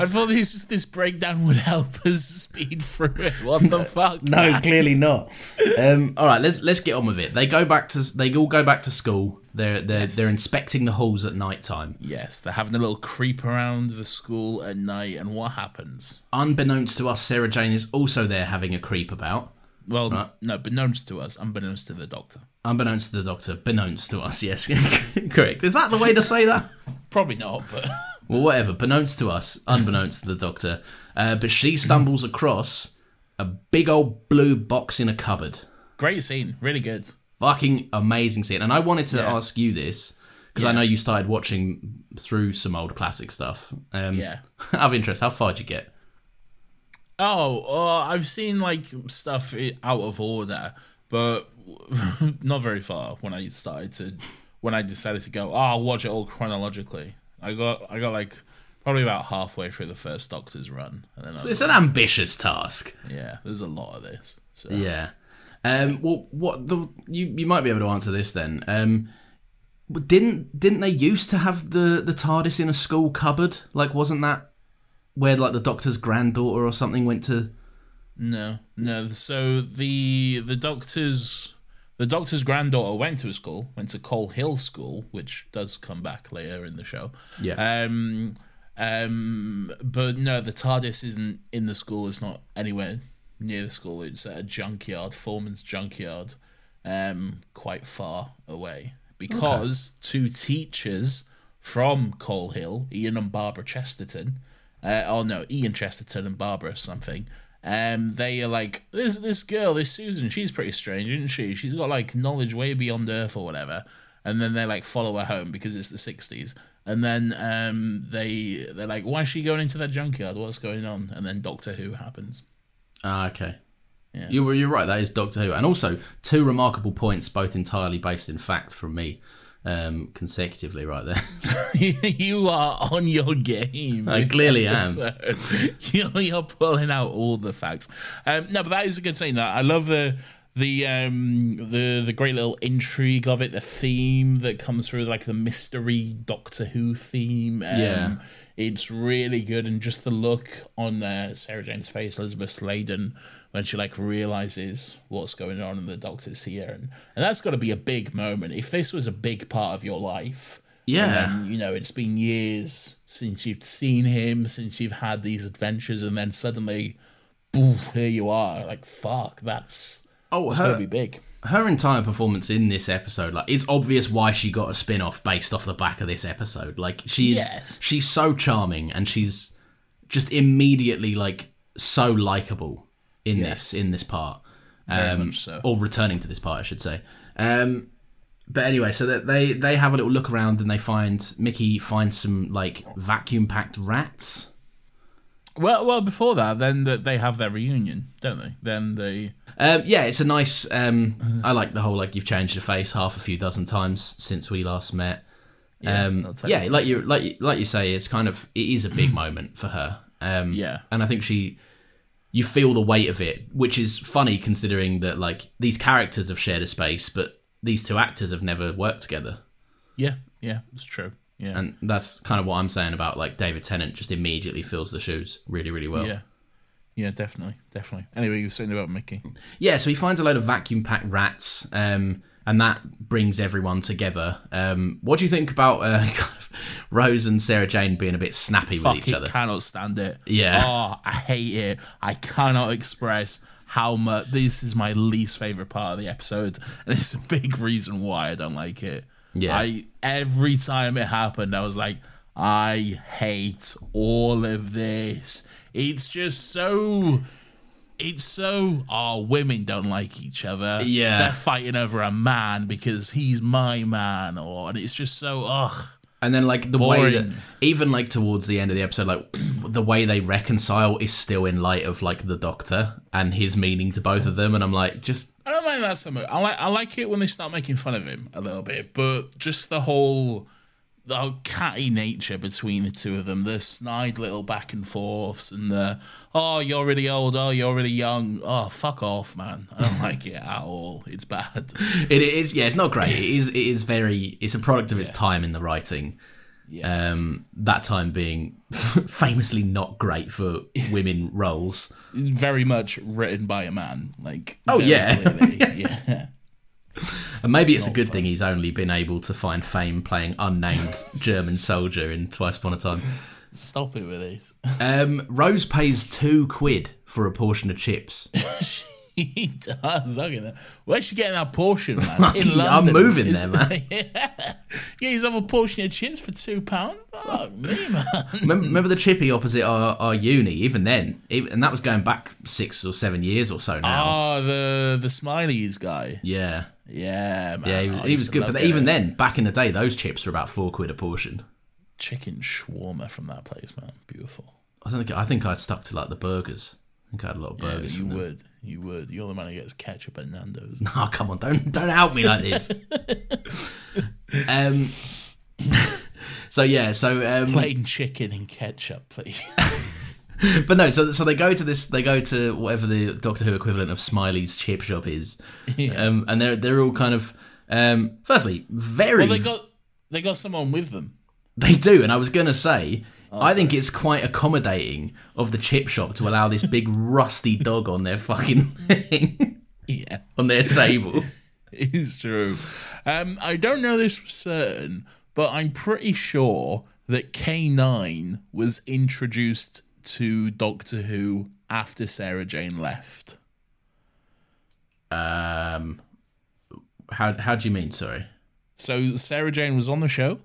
I thought this this breakdown would help us speed through it. What the fuck? No, man? clearly not. Um, all right, let's let's get on with it. They go back to they all go back to school. They're they're Yes. they're inspecting the halls at night time. Yes, they're having a little creep around the school at night, and what happens? Unbeknownst to us, Sarah Jane is also there having a creep about. Well, Right. no, beknownst to us, unbeknownst to the doctor. Unbeknownst to the doctor, beknownst to us. Yes, correct. Is that the way to say that? Probably not, but Well, whatever. Beknownst to us, unbeknownst to the doctor. Uh, but she stumbles across a big old blue box in a cupboard. great scene, really good. Fucking amazing scene. And I wanted to Yeah. ask you this because I Yeah. know you started watching through some old classic stuff. Um, Yeah. Out of interest, how far did you get? Oh, uh, I've seen like stuff i- out of order, but not very far. When I started to, when I decided to go, oh, I'll watch it all chronologically. I got, I got like probably about halfway through the first Doctor's run, and then So it's an ambitious task. yeah, there's a lot of this. So. Yeah. Um, well, what the you you might be able to answer this then. Um, didn't didn't they used to have the the TARDIS in a school cupboard? Like, wasn't that where like the Doctor's granddaughter or something went to? No, no. So the the doctor's the doctor's granddaughter went to a school, went to Coal Hill School, which does come back later in the show. Yeah. Um, um, but no, the TARDIS isn't in the school. It's not anywhere near the school. It's at a junkyard, Foreman's junkyard, um, quite far away. Because two teachers from Cole Hill, Ian and Barbara Chesterton, uh, oh no, Ian Chesterton and Barbara something. Um, they are like this. This girl, this Susan, she's pretty strange, isn't she? She's got like knowledge way beyond Earth or whatever. And then they like follow her home because it's the '60s. And then um, they they're like, why is she going into that junkyard? What's going on? And then Doctor Who happens. Ah, okay. Yeah. You were you're right. That is Doctor Who, and also two remarkable points, both entirely based in fact from me, um, consecutively right there. you are on your game. I clearly am. You're, you're pulling out all the facts. Um, no, but that is a good scene. I love the the um the the great little intrigue of it, the theme that comes through, like the mystery Doctor Who theme. Um, Yeah. It's really good, and just the look on uh, Sarah Jane's face, Elizabeth Sladen, when she like realizes what's going on and the Doctor's here, and, and that's got to be a big moment. If this was a big part of your life, Yeah. then, you know, it's been years since you've seen him, since you've had these adventures, and then suddenly, boo, here you are. Like, fuck, that's oh, that's her, gonna be big. her entire performance in this episode, like it's obvious why she got a spin off based off the back of this episode. Like she's Yes. she's so charming and she's just immediately like so likable in Yes. this in this part. Um, so. Or returning to this part, I should say. Um, but anyway, so that they they have a little look around and they find Mickey finds some like vacuum packed rats. Well, well, before that, then that they have their reunion, don't they? Then they, Um, yeah, it's a nice. Um, I like the whole like you've changed your face half a few dozen times since we last met. Yeah, um, yeah, like you like you, like you say, it's kind of it is a big moment for her. Um, Yeah. and I think she, you feel the weight of it, which is funny considering that like these characters have shared a space, but these two actors have never worked together, yeah, yeah, it's true. Yeah, and that's kind of what I'm saying about like David Tennant just immediately fills the shoes really really well. yeah, yeah, definitely, definitely. Anyway, you were saying about Mickey. Yeah, so he finds a load of vacuum packed rats, um, and that brings everyone together. Um, what do you think about uh, Rose and Sarah Jane being a bit snappy with each other? cannot stand it. Yeah. Oh, I hate it. I cannot express how much. This is my least favorite part of the episode, and it's a big reason why I don't like it. Yeah. I every time it happened, I was like, I hate all of this. It's just so. It's so. Oh, women don't like each other. Yeah. they're fighting over a man because he's my man, or and it's just so. Ugh. And then like the way that even like towards the end of the episode, like the way they reconcile is still in light of like the Doctor and his meaning to both of them, and I'm like, just I don't mind that so much. I like I like it when they start making fun of him a little bit, but just the whole the catty nature between the two of them, the snide little back and forths, and the oh you're really old, oh you're really young, oh fuck off, man. I don't like it at all. It's bad. It is, yeah, it's not great. It is, it is very. It's a product of its time in the writing. Yes. Um, that time being famously not great for women roles. Very much written by a man. Like Oh, yeah. yeah. And maybe it's a good thing he's only been able to find fame playing unnamed German soldier in Twice Upon a Time. Stop it with these. Um, Rose pays two quid for a portion of chips. he does. Look at that. Where's she getting that portion, man? In I'm moving there, man. yeah. yeah, he's have a portion of chips for two pounds. Fuck me, man. remember, remember the chippy opposite our, our uni? Even then, even, and that was going back six or seven years or so now. Oh, the the Smileys guy. yeah, Yeah, man. yeah, he was, he was good. But even then, back in the day, those chips were about four quid a portion. chicken shawarma from that place, man. Beautiful. I think I think I stuck to like the burgers. I think I had a lot of Yeah, burgers. you from them. would. You would. You're the man who gets ketchup at Nando's. No, come on! Don't don't out me like this. um. So yeah, so um, Plain chicken and ketchup, please. but no, so so they go to this, they go to whatever the Doctor Who equivalent of Smiley's chip shop is, Yeah. um, and they're they're all kind of, um, firstly, very well, they got they got someone with them. They do, and I was gonna say, Oh, I think it's quite accommodating of the chip shop to allow this big rusty dog on their fucking thing, Yeah. on their table. It's true. Um, I don't know this for certain, but I'm pretty sure that K9 was introduced to Doctor Who after Sarah Jane left. Um, how how do you mean? Sorry. So Sarah Jane was on the show.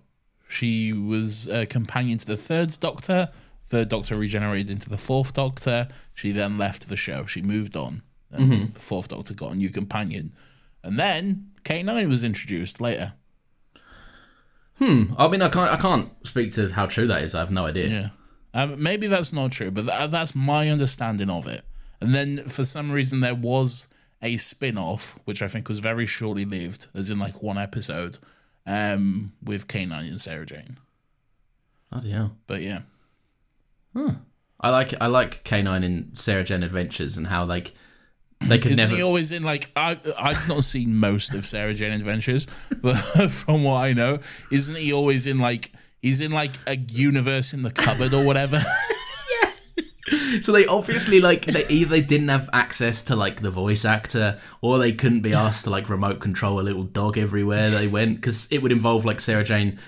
She was a companion to the third Doctor. Third Doctor regenerated into the fourth Doctor. She then left the show. She moved on. And the fourth Doctor got a new companion. And then K9 was introduced later. Hmm. I mean, I can't I can't speak to how true that is. I have no idea. Yeah. Um, maybe that's not true, but tha that's my understanding of it. And then for some reason there was a spin-off, which I think was very shortly lived, as in like one episode, um, with K9 and Sarah Jane. Bloody hell. But yeah. I like I like K9 in Sarah Jane Adventures and how like they could Isn't never. he always in like I I've not seen most of Sarah Jane Adventures, but from what I know, isn't he always in like he's in like a universe in the cupboard or whatever? So they obviously like they either they didn't have access to like the voice actor or they couldn't be asked to like remote control a little dog everywhere they went because it would involve like Sarah Jane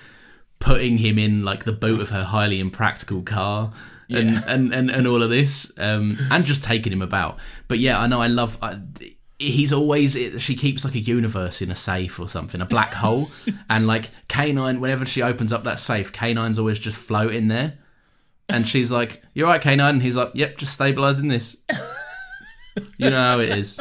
putting him in like the boot of her highly impractical car and Yeah. and, and and all of this um and just taking him about. But yeah, I know I love. I, He's always. She keeps like a universe in a safe or something, a black hole, and like K9. Whenever she opens up that safe, K9's always just floating there. And she's like, "You're right, K9." And he's like, "Yep, just stabilizing this." you know how it is.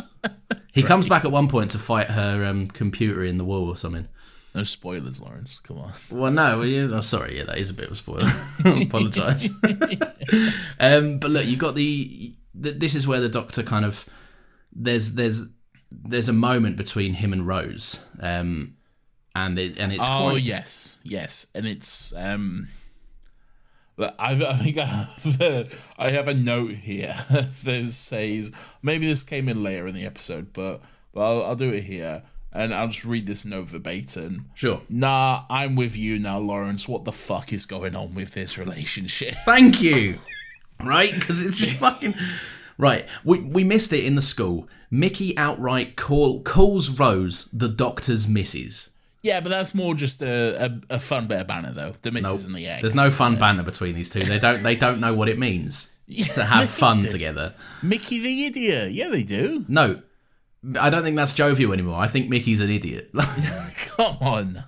He comes back at one point to fight her um, computer in the wall or something. no spoilers, Laurence. Come on. Well, no, is, oh, sorry, yeah, that is a bit of a spoiler. I apologise. um, but look, you've got the, th This is where the Doctor kind of there's there's there's a moment between him and Rose, um, and it and it's oh quite yes, yes, and it's um. but I, I think I have, a, I have a note here that says maybe this came in later in the episode, but but I'll, I'll do it here and I'll just read this note verbatim. Sure. Nah, I'm with you now, Laurence. What the fuck is going on with this relationship? Thank you. Right? Because it's just fucking. Right. We, we missed it in the school. Mickey outright call, calls Rose the doctor's missus. Yeah, but that's more just a, a, a fun bit of banner, though. The missus and the eggs. There's no fun banter between these two. They don't they don't know what it means to have fun together. Mickey the idiot. Yeah, they do. No. I don't think that's jovial anymore. I think Mickey's an idiot. Come on.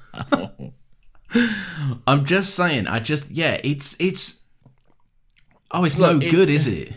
I'm just saying. I just yeah. It's it's. Oh, it's Look, no it- good, is it?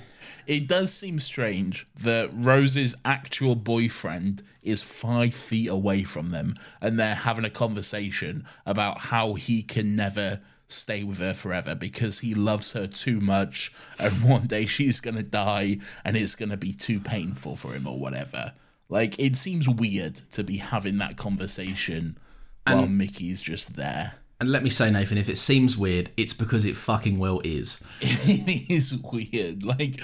It does seem strange that Rose's actual boyfriend is five feet away from them and they're having a conversation about how he can never stay with her forever because he loves her too much and one day she's going to die and it's going to be too painful for him or whatever. Like, it seems weird to be having that conversation while Mickey's just there. And let me say, Nathan, if it seems weird, it's because it fucking well is. it is weird. Like,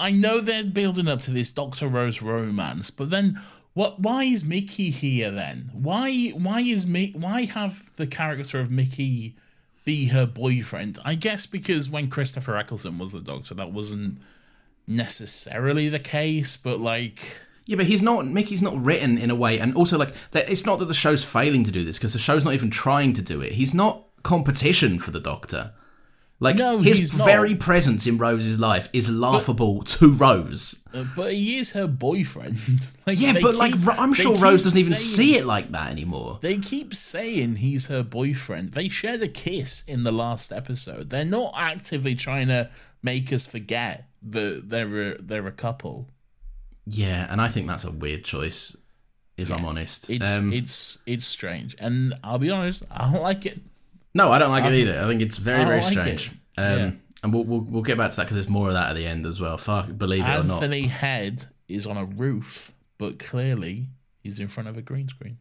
I know they're building up to this Doctor Rose romance, but then what? Why is Mickey here then? Why? Why is Mi- Why have the character of Mickey be her boyfriend? I guess because when Christopher Eccleston was the Doctor, that wasn't necessarily the case. But like, Yeah, but he's not. Mickey's not written in a way, and also like that. It's not that the show's failing to do this because the show's not even trying to do it. He's not competition for the Doctor. Like No, his he's not. very presence in Rose's life is laughable to Rose. uh, but he is her boyfriend. like, Yeah, but like keep- Ro- I'm sure Rose doesn't even see it like that anymore. They keep saying he's her boyfriend. They shared a kiss in the last episode. They're not actively trying to make us forget that they're a, they're a couple. Yeah, and I think that's a weird choice, if I'm honest. It's Um, it's it's strange, and I'll be honest, I don't like it. No, I don't like I it think- either. I think it's very very like strange. Um, Yeah. And we'll, we'll we'll get back to that because there's more of that at the end as well. Fuck, believe it or not. Anthony Head is on a roof, but clearly he's in front of a green screen.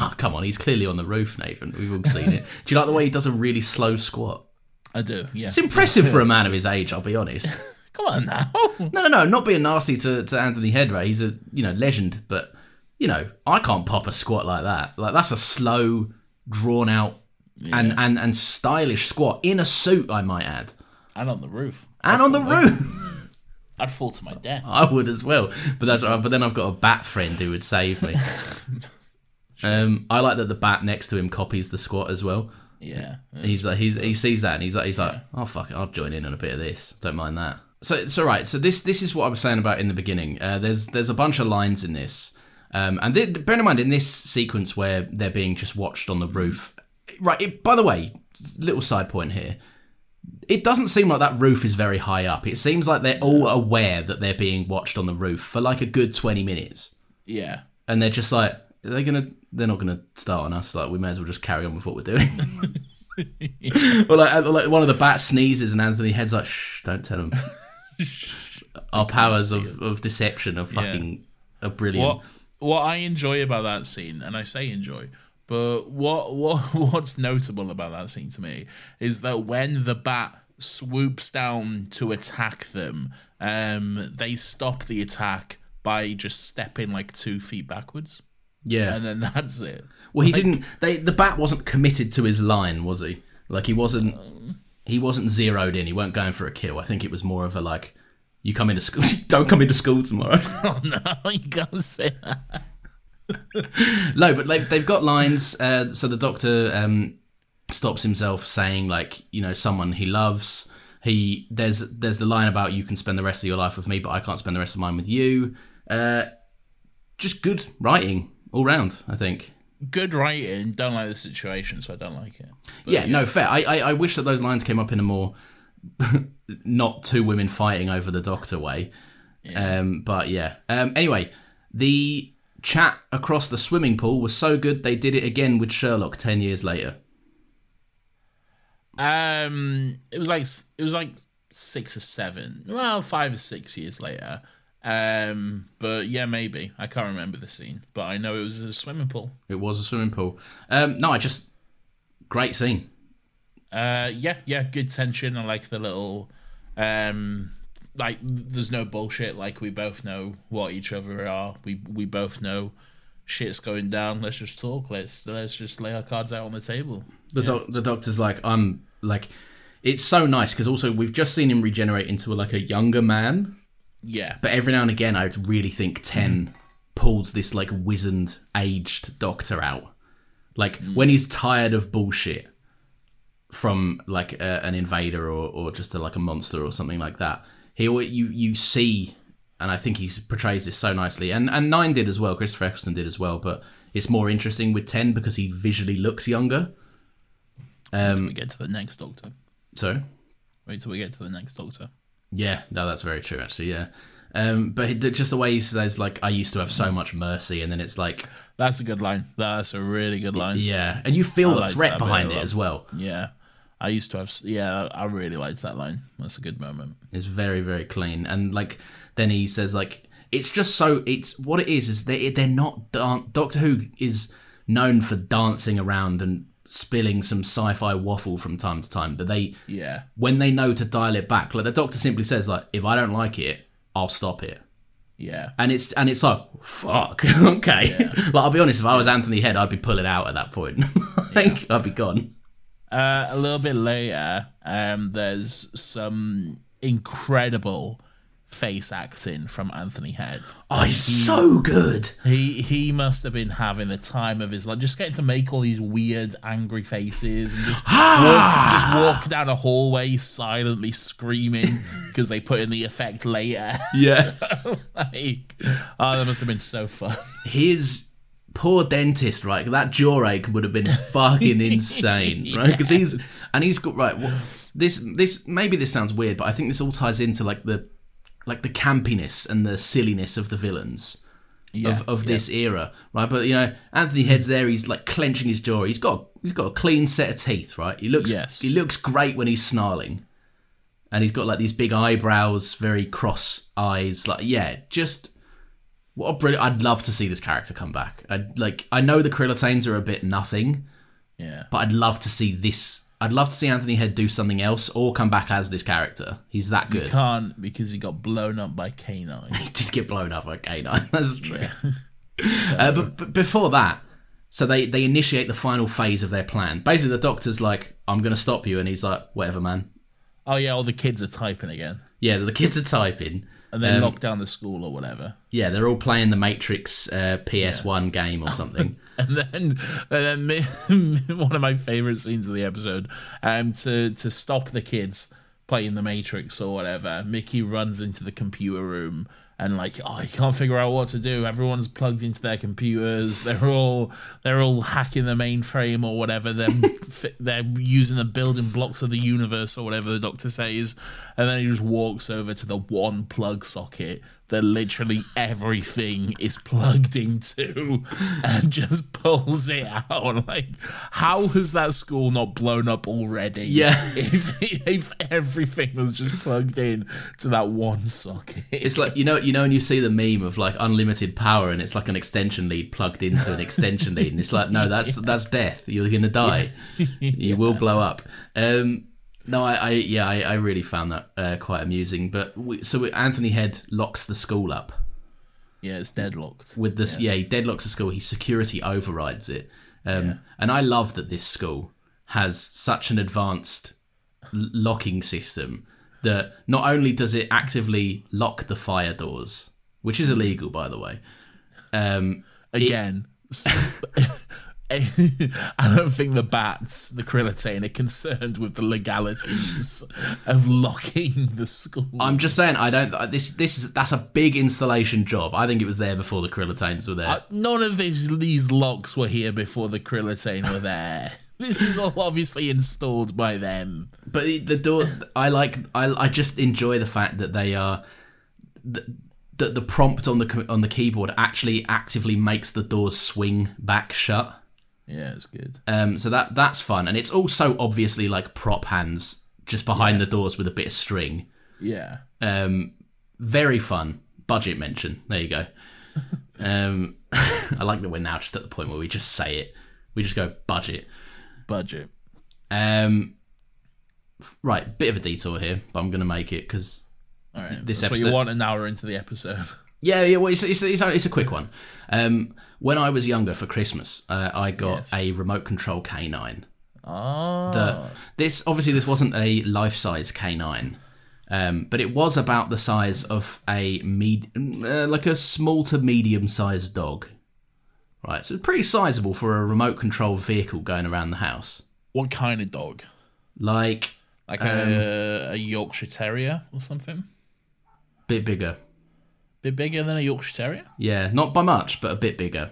Oh, come on, he's clearly on the roof, Nathan. We've all seen it. Do you like the way he does a really slow squat? I do. Yeah, It's impressive for a man of his age, I'll be honest. Come on now. No, no, no, not being nasty to, to Anthony Head, right? He's a you know legend, but you know I can't pop a squat like that. Like that's a slow, drawn out, and, and and stylish squat in a suit, I might add, And on the roof. and I'd on the roof. I'd fall to my death. I would as well, but that's. But then I've got a bat friend who would save me. Um, I like that the bat next to him copies the squat as well. Yeah. He's like he's, he sees that and he's like he's like oh fuck it I'll join in on a bit of this don't mind that so all right so this this is what I was saying about in the beginning uh, there's there's a bunch of lines in this um, and th- bear in mind in this sequence where they're being just watched on the roof right it, by the way little side point here. It doesn't seem like that roof is very high up. It seems like they're all aware that they're being watched on the roof for like a good 20 minutes. Yeah. and they're just like they're they gonna they're not gonna start on us. Like we may as well just carry on with what we're doing. Or like, like one of the bats sneezes and anthony head's like shh don't tell them our powers of, of deception are fucking are brilliant. What what I enjoy about that scene, and I say enjoy, but what what what's notable about that scene to me is that when the bat swoops down to attack them, um, they stop the attack by just stepping like two feet backwards, yeah. And then that's it. well he Like, didn't they the bat wasn't committed to his line was he? Like he wasn't he wasn't zeroed in. He weren't going for a kill. I think it was more of a like you come into school don't come into school tomorrow. Oh no, you can't say that. No, but they've, they've got lines. Uh, so the doctor um, stops himself saying, like, you know, someone he loves. He there's there's the line about you can spend the rest of your life with me, but I can't spend the rest of mine with you. Uh, just good writing all round, I think. Good writing. Don't like the situation, so I don't like it. But yeah, no, fair. I, I I wish that those lines came up in a more not two women fighting over the doctor way. Um, but yeah. Um, anyway, the chat across the swimming pool was so good they did it again with Sherlock ten years later. Um, it was like it was like six or seven, well, five or six years later. Um, but yeah, maybe I can't remember the scene, but I know it was a swimming pool. It was a swimming pool. Um, no, I just great scene. Uh, yeah, yeah, good tension. I like the little, um, like there's no bullshit. Like we both know what each other are. We we both know shit's going down. Let's just talk. Let's let's just lay our cards out on the table. The doc- the doctor's like, I'm like, it's so nice because also we've just seen him regenerate into like a younger man. Yeah, But every now and again, I really think Ten pulls this like wizened, aged doctor out. Like mm. when he's tired of bullshit from like a, an invader or, or just a, like a monster or something like that, he you you see, and I think he portrays this so nicely. And and Nine did as well. Christopher Eccleston did as well. But it's more interesting with Ten because he visually looks younger. Um, we get to the next Doctor. So Wait till we get to the next Doctor. Yeah, no, that's very true, actually. Yeah, um, but just the way he says, like, "I used to have so much mercy," and then it's like, That's a good line. That's a really good line. yeah, and you feel I the threat behind it as well. Yeah. I used to have. Yeah, I really liked that line. That's a good moment. It's very, very clean, and like, then he says, like, it's just so. It's what it is. Is they they're not dan- Doctor Who is known for dancing around and spilling some sci-fi waffle from time to time, but they Yeah. when they know to dial it back, like the doctor simply says, like if I don't like it, I'll stop it. Yeah. And it's and it's like fuck, okay. like I'll be honest, if I was Anthony Head, I'd be pulling out at that point. like I'd be gone. Uh, a little bit later, um, there's some incredible face acting from Anthony Head. Oh, he's so good. He he must have been having the time of his life, just getting to make all these weird, angry faces and just walk, just walk down a hallway silently screaming because they put in the effect later. Yeah. like, oh, that must have been so fun. His poor dentist, right? That jaw ache would have been fucking insane, right? Because he's and he's got right. Well, this this maybe this sounds weird, but I think this all ties into like the like the campiness and the silliness of the villains. Yeah, of, of yeah. this era, right? But you know, Anthony Head's there. He's like clenching his jaw. He's got he's got a clean set of teeth, right? He looks Yes. he looks great when he's snarling, and he's got like these big eyebrows, very cross eyes. Like yeah, just what a brilliant. I'd love to see this character come back. I like I know the Krillitanes are a bit nothing, Yeah. but I'd love to see this. I'd love to see Anthony Head do something else or come back as this character. He's that good. can't because he got blown up by K9. He did get blown up by K9. That's true. uh, but, but before that, so they they initiate the final phase of their plan. Basically, the doctor's like, "I'm going to stop you," and he's like, "Whatever, man." Oh yeah, all the kids are typing again, Yeah, the kids are typing. And then Um, lock down the school or whatever. Yeah, they're all playing the Matrix uh, PS1 game or something. And then, and then me, one of my favorite scenes of the episode, um, to to stop the kids playing the Matrix or whatever, Mickey runs into the computer room and like, oh, I can't figure out what to do. Everyone's plugged into their computers. They're all they're all hacking the mainframe or whatever. They're fi- they're using the building blocks of the universe or whatever the doctor says. And then he just walks over to the one plug socket that literally everything is plugged into and just pulls it out. Like, how has that school not blown up already? Yeah. If, if everything was just plugged in to that one socket. It's like you know, you know, when you see the meme of like unlimited power, and it's like an extension lead plugged into an extension lead, and it's like, no, that's that's death. You're gonna die. You will blow up. Um, no, I, I yeah, I, I really found that uh, quite amusing. But we, so Anthony Head locks the school up Yeah, it's deadlocked. with this. Yeah, he deadlocks the school. He security overrides it. Um, And I love that this school has such an advanced locking system that not only does it actively lock the fire doors, which is illegal, by the way. Um, it- Again. I don't think the bats, the Krillitane, are concerned with the legalities of locking the school. I'm just saying, I don't. This this is that's a big installation job. I think it was there before the Krillitanes were there. Uh, none of these these locks were here before the Krillitane were there. This is all obviously installed by them. But the door, I like. I I just enjoy the fact that they are. That the, the prompt on the on the keyboard actually actively makes the doors swing back shut. Yeah, it's good. Um, so that that's fun, and it's also obviously like prop hands just behind the doors with a bit of string. Yeah. Um, very fun. Budget mention. There you go. Um, I like that we're now just at the point where we just say it. We just go budget. Budget. Um, right, bit of a detour here, but I'm going to make it because All right. This That's what you want an hour into the episode. yeah, yeah. Well, it's, it's, it's, a, it's a quick one. Um, when I was younger for Christmas, uh, I got Yes. a remote control K9. Oh. The, this obviously this wasn't a life size K9, um, but it was about the size of a med- uh, like a small to medium sized dog. Right, so it's pretty sizable for a remote control vehicle going around the house. What kind of dog? Like Like Um, a, a Yorkshire Terrier or something? bit bigger. Bit bigger than a Yorkshire Terrier? Yeah, not by much, but a bit bigger.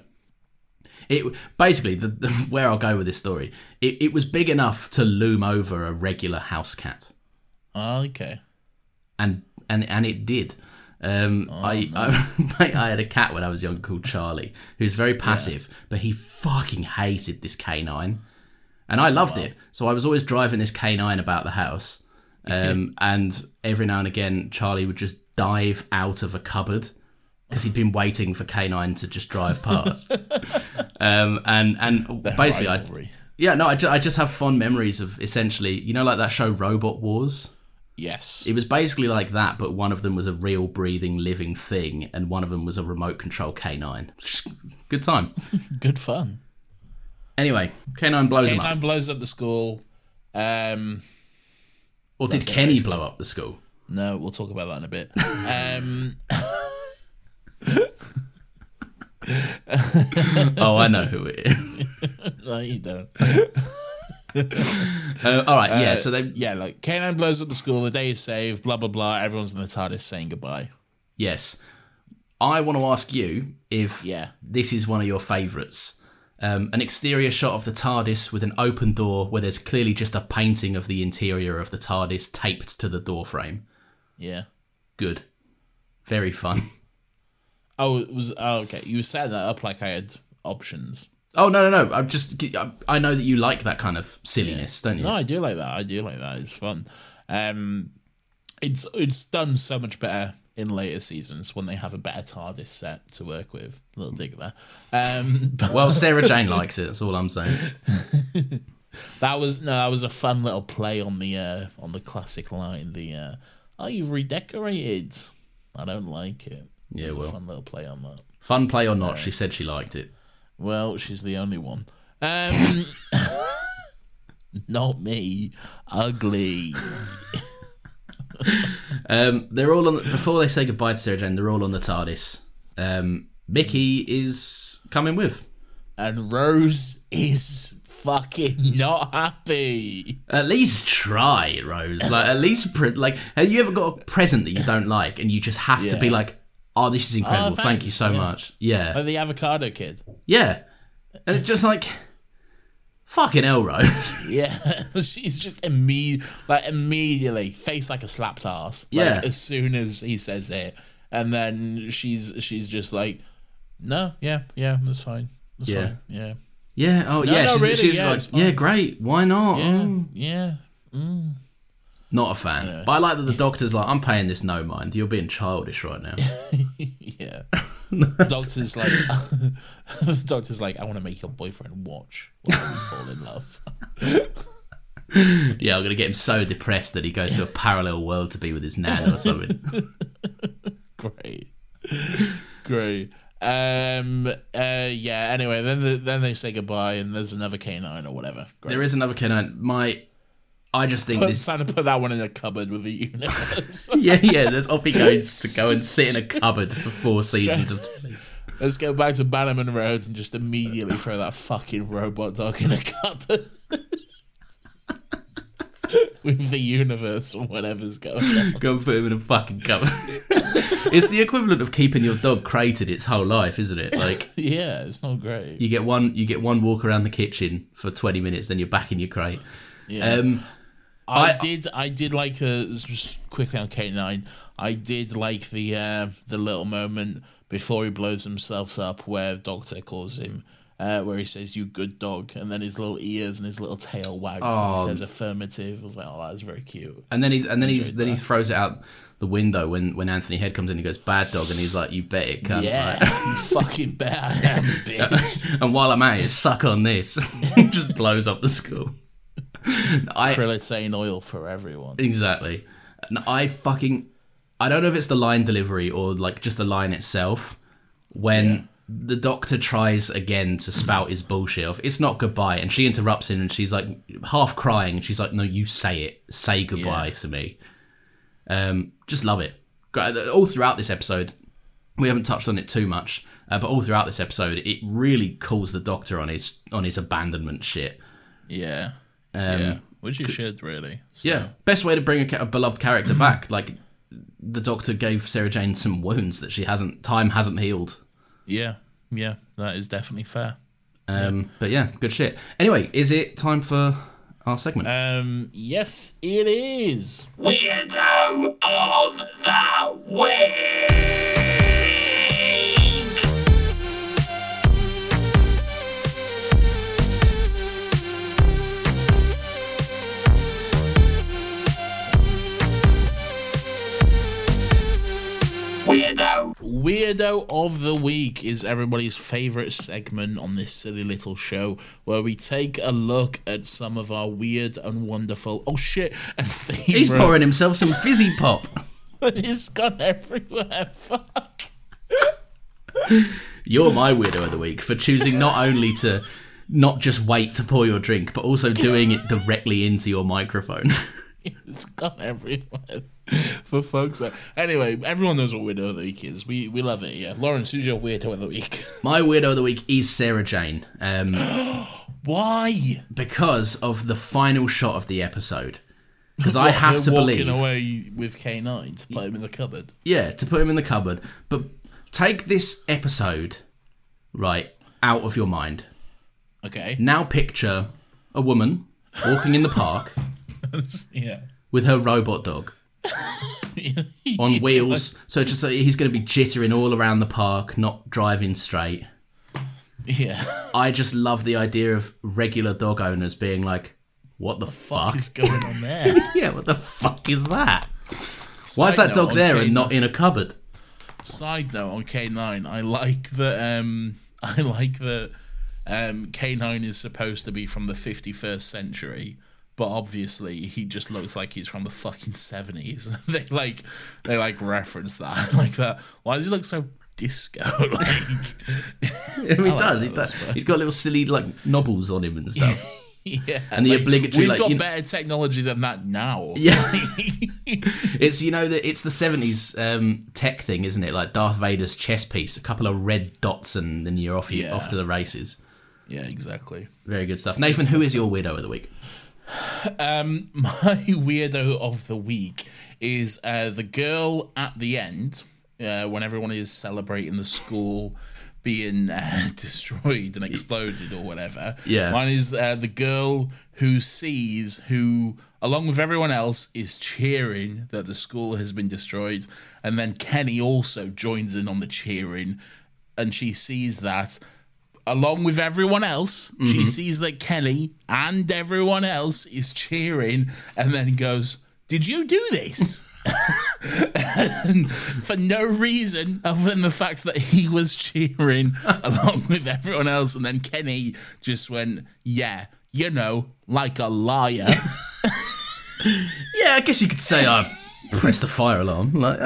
It basically the, the where I'll go with this story. It, it was big enough to loom over a regular house cat, Oh, okay. and and and it did. Um, I, I mate, I had a cat when I was young called Charlie, who's very passive, but he fucking hated this canine, and I loved it. So I was always driving this canine about the house, um, and every now and again Charlie would just dive out of a cupboard because he'd been waiting for canine to just drive past. um, and and basically, I'd. Yeah, no, I, ju- I just have fond memories of essentially, you know, like that show Robot Wars. Yes. It was basically like that, but one of them was a real breathing, living thing, and one of them was a remote control K9. Good time. Good fun. Anyway, K9 blows K9 up. blows up the school. Um, Or did Kenny blow up the school? No, we'll talk about that in a bit. Um, oh, I know who it is. no, you don't. Uh, all right, yeah. Uh, So they, yeah, like K9 blows up the school. The day is saved. Blah blah blah. Everyone's in the TARDIS saying goodbye. yes. I want to ask you if Yeah. this is one of your favourites. Um, an exterior shot of the TARDIS with an open door where there's clearly just a painting of the interior of the TARDIS taped to the door frame. Yeah. Good. Very fun. Oh, it was oh, okay. You set that up like I had options. Oh no no no! I'm just I- know that you like that kind of silliness, don't you? No, I do like that. I do like that. It's fun. Um, it's it's done so much better in later seasons when they have a better TARDIS set to work with. little dig there. Um, but Well, Sarah Jane likes it. That's all I'm saying. that was no, that was a fun little play on the uh, on the classic line. The uh, oh, you've redecorated. I don't like it. Yeah, It well. a fun little play on that. Fun play or not, she said she liked it. Well, she's the only one. Um, not me. Ugly. Um, they're all on before they say goodbye to Sarah Jane. They're all on the TARDIS. Um, Mickey is coming with. And Rose is fucking not happy. At least try, Rose. Like at least pre- like have you ever got a present that you don't like and you just have to be like, oh, this is incredible. Oh, Thank you so yeah. much. Yeah, Like the avocado kid. yeah. And it's just like, fucking hell, Rose. Yeah, she's just imme- like immediately face like a slapped ass. Like, Yeah. as soon as he says it, and then she's she's just like, no, yeah, yeah, that's fine, that's Yeah. fine, yeah, yeah. Oh No, yeah. no, she's, really, she's yeah, like, yeah, great. Why not? yeah, Oh. yeah. Mm. Not a fan. But I like that the doctor's like, I'm paying this no mind. You're being childish right now. yeah. The doctor's like, the doctor's like, I want to make your boyfriend watch while you fall in love. yeah, I'm gonna get him so depressed that he goes to a parallel world to be with his nan or something. Great, great. Um. Uh. Yeah. Anyway, then the, then they say goodbye, and there's another K9 or whatever. Great. there is another K9. My, I just think Put, this. trying to put that one in a cupboard with the universe. Yeah, yeah. There's off he goes to go and sit in a cupboard for four seasons of telly. Let's go back to Bannerman Road and just immediately throw that fucking robot dog in a cupboard. with the universe or whatever's going on. Go and put him in a fucking cupboard. it's the equivalent of keeping your dog crated its whole life, isn't it? Like Yeah, it's not great. you get one, you get one walk around the kitchen for 20 minutes, then you're back in your crate. Yeah. Um, I, I- did. I did like uh just quickly on K9. I did like the uh, the little moment before he blows himself up, where Doctor calls him, uh, where he says "you good dog," and then his little ears and his little tail wags and Oh. he says affirmative. I was like, oh, that was very cute. And then he's and then he's Enjoyed then he throws it out the window when when Anthony Head comes in. He goes bad dog, and he's like, "You bet it, can." Yeah, right? fucking bet I am, bitch. and while I'm at it, suck on this. It just blows up the school. I oil for everyone. exactly. And I fucking I don't know if it's the line delivery or like just the line itself when the doctor tries again to spout his bullshit off. It's not goodbye, and she interrupts him, and she's like half crying, and she's like, "No, you say it. Say goodbye Yeah. to me." Um, just love it. All throughout this episode, we haven't touched on it too much, uh, but all throughout this episode, it really calls the doctor on his on his abandonment shit. Yeah, Um, yeah, which you should really. So- Yeah, best way to bring a, a beloved character back. Like the Doctor gave Sarah Jane some wounds that she hasn't, time hasn't healed. Yeah, yeah. That is definitely fair. Um, But yeah, good shit. Anyway, is it time for our segment? Um, yes, it is. Weirdo of the Week! Weirdo. Weirdo of the Week is everybody's favourite segment on this silly little show where we take a look at some of our weird and wonderful. Oh shit! And He's pouring himself some fizzy pop. it's gone everywhere. Fuck. You're my weirdo of the week for choosing not only to not just wait to pour your drink, but also doing it directly into your microphone. it's gone everywhere. For folks. Anyway, everyone knows what weirdo of the week is. We we love it. Yeah, Laurence, who's your weirdo of the week? My weirdo of the week is Sarah Jane. Um, Why? Because of the final shot of the episode. Because I have to walking believe. away with K9 to put him in the cupboard. Yeah, to put him in the cupboard. But take this episode, right, out of your mind. Okay. Now picture a woman walking in the park yeah. with her robot dog on wheels. So just like, he's going to be jittering all around the park, not driving straight. Yeah. I just love the idea of regular dog owners being like, "What the fuck, is going on there? yeah, what the fuck is that? Why is that dog there and K9 not in a cupboard?" Side note on K9, I like that. Um, I like that. Um, K9 is supposed to be from the 51st century, but obviously he just looks like he's from the fucking 70s. they like, they like reference that like that. Why does he look so disco? like, he like does. He does. He's got little silly like knobbles on him and stuff. yeah, And the obligatory, We've like, got you know- better technology than that now. Yeah. it's you know that it's the seventies um, tech thing, isn't it? Like Darth Vader's chess piece, a couple of red dots, and then you're off. You Yeah. off to the races. yeah, exactly. Very good stuff. Nathan, who is your weirdo of the week? Um, my weirdo of the week is uh, the girl at the end uh, when everyone is celebrating the school being uh, destroyed and exploded or whatever. Yeah. Mine is uh, the girl who sees who, along with everyone else, is cheering that the school has been destroyed, and then Kenny also joins in on the cheering, and she sees that along with everyone else, she mm-hmm. sees that Kenny and everyone else is cheering and then goes, Did you do this? for no reason other than the fact that he was cheering along with everyone else. And then Kenny just went, Yeah, you know, like a liar. Yeah, I guess you could say I pressed the fire alarm. Like,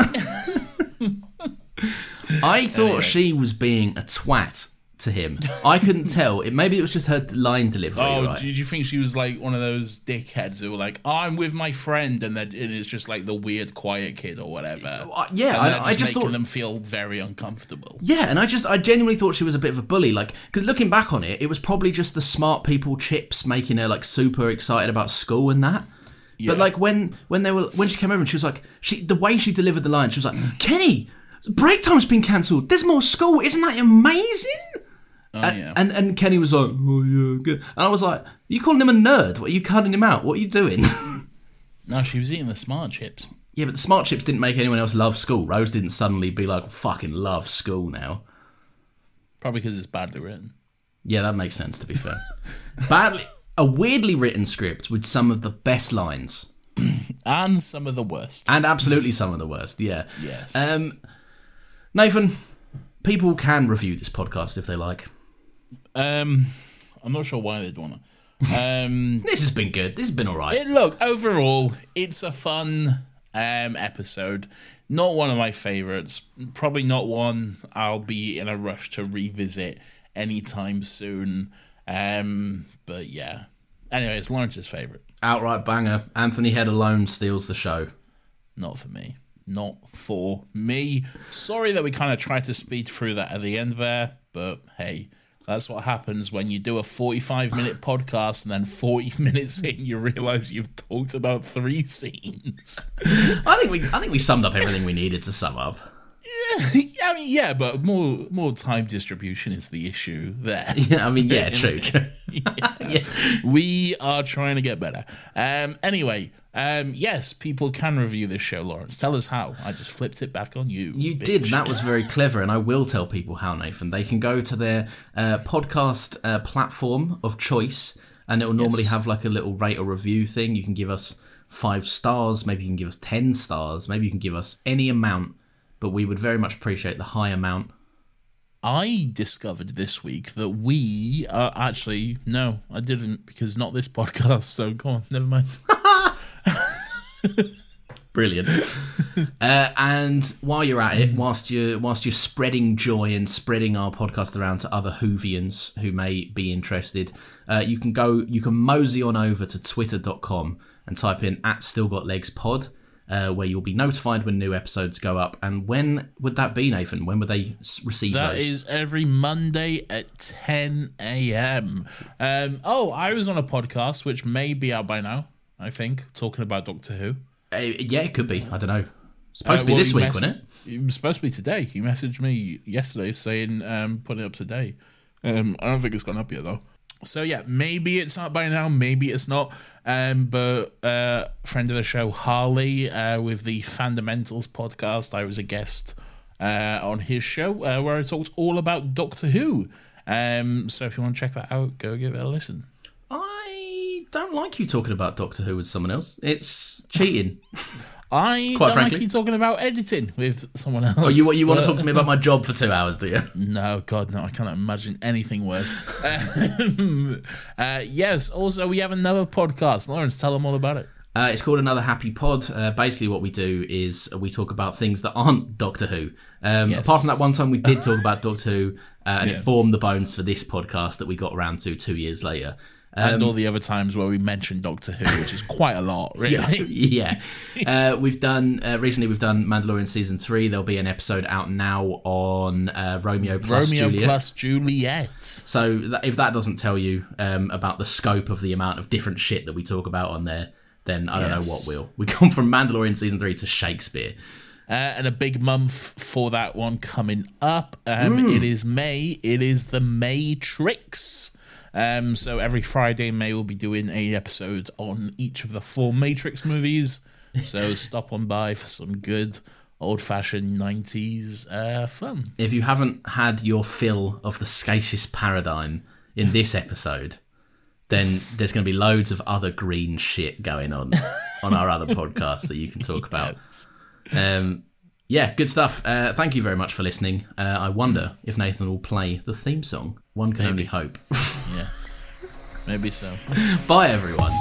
I thought Anyway. she was being a twat to him. I couldn't tell. It maybe it was just her line delivery. Oh, right? did you think she was like one of those dickheads who were like, oh, "I'm with my friend," and then and it's just like the weird, quiet kid or whatever? Uh, yeah, I- they're I just thought- them feel very uncomfortable. Yeah, and I just I genuinely thought she was a bit of a bully. Like, because looking back on it, it was probably just the smart people chips making her like super excited about school and that. But like when when they were when she came over and she was like she the way she delivered the line, she was like, Kenny, break time's been cancelled. There's more school. Isn't that amazing? Oh, and, yeah. and and Kenny was like, oh yeah, good. And I was like, you calling him a nerd? What are you cutting him out? What are you doing? No, she was eating the smart chips. yeah, but the smart chips didn't make anyone else love school. Rose didn't suddenly be like, fucking love school now. Probably because it's badly written. Yeah, that makes sense. To be fair, badly a weirdly written script with some of the best lines And some of the worst. and absolutely some of the worst. Yeah. Yes. Um, Nathan, people can review this podcast if they like. Um, I'm not sure why they'd want to. Um, This has been good. This has been all right. it, look, overall, it's a fun um episode. Not one of my favorites. Probably not one I'll be in a rush to revisit anytime soon. Um, but yeah. Anyway, it's Laurence's favorite. Outright banger. Anthony Head alone steals the show. Not for me. Not for me. Sorry that we kind of tried to speed through that at the end there, but hey, that's what happens when you do a 45 minute podcast and then 40 minutes in you realize you've talked about three scenes. I think we I think we summed up everything we needed to sum up. I mean, yeah, but more more time distribution is the issue there. Yeah, I mean, yeah, true, true. we are trying to get better. Um, anyway, um, yes, people can review this show, Laurence. Tell us how. I just flipped it back on you. You bitch. did. and That was very clever, and I will tell people how, Nathan. They can go to their uh, podcast uh, platform of choice, and it will normally Yes. have like a little rate or review thing. You can give us five stars, maybe you can give us ten stars, maybe you can give us any amount, but we would very much appreciate the high amount. I discovered this week that we uh, actually no, I didn't because not this podcast. So go on, never mind. Brilliant. uh, and while you're at it, whilst you're whilst you're spreading joy and spreading our podcast around to other Whovians who may be interested, uh, you can go you can mosey on over to twitter.com and type in at still got legs pod. Uh, where you'll be notified when new episodes go up. And when would that be, Nathan? When would they receive That those? is every Monday at 10 a.m. Um, oh, I was on a podcast which may be out by now. I think talking about Doctor Who. Uh, yeah, it could be. I don't know. Supposed Uh, to be well, this week, mess- wasn't it? It was supposed to be today. You messaged me yesterday saying um, put it up today. Um, I don't think it's gone up yet though. So yeah, maybe it's not by now, maybe it's not. Um, but uh, friend of the show Harley uh, with the Fundamentals podcast, I was a guest uh, on his show uh, where I talked all about Doctor Who. Um, so if you want to check that out, go give it a listen. I don't like you talking about Doctor Who with someone else. It's cheating. I Quite don't frankly. like you talking about editing with someone else. Oh, you you want to talk to me about my job for two hours, do you? No, God, no, I can't imagine anything worse. Um, uh, yes, also, we have another podcast. Laurence, tell them all about it. Uh, it's called Another Happy Pod. Uh, basically, what we do is we talk about things that aren't Doctor Who. Um, Yes. Apart from that one time we did talk about Doctor Who, uh, and Yeah. it formed the bones for this podcast that we got around to two years later. Um, and all the other times where we mentioned Doctor Who, which is quite a lot, really. yeah. Uh, we've done uh, recently. We've done Mandalorian season three. There'll be an episode out now on uh, Romeo plus Romeo Juliet. plus Juliet. So that, if that doesn't tell you um, about the scope of the amount of different shit that we talk about on there, then I don't Yes. know what will. We come from Mandalorian season three to Shakespeare. Uh, and a big month for that one coming up. Um, Mm. It is May. It is the Matrix. Um, so every Friday May we'll be doing a episode on each of the four Matrix movies. So stop on by for some good old-fashioned '90s uh, fun. If you haven't had your fill of the Skasis paradigm in this episode, then there's going to be loads of other green shit going on on our other podcast that you can talk about. Um, yeah, good stuff. Uh, thank you very much for listening. Uh, I wonder if Nathan will play the theme song. One can only hope. Yeah, maybe so. Bye, everyone.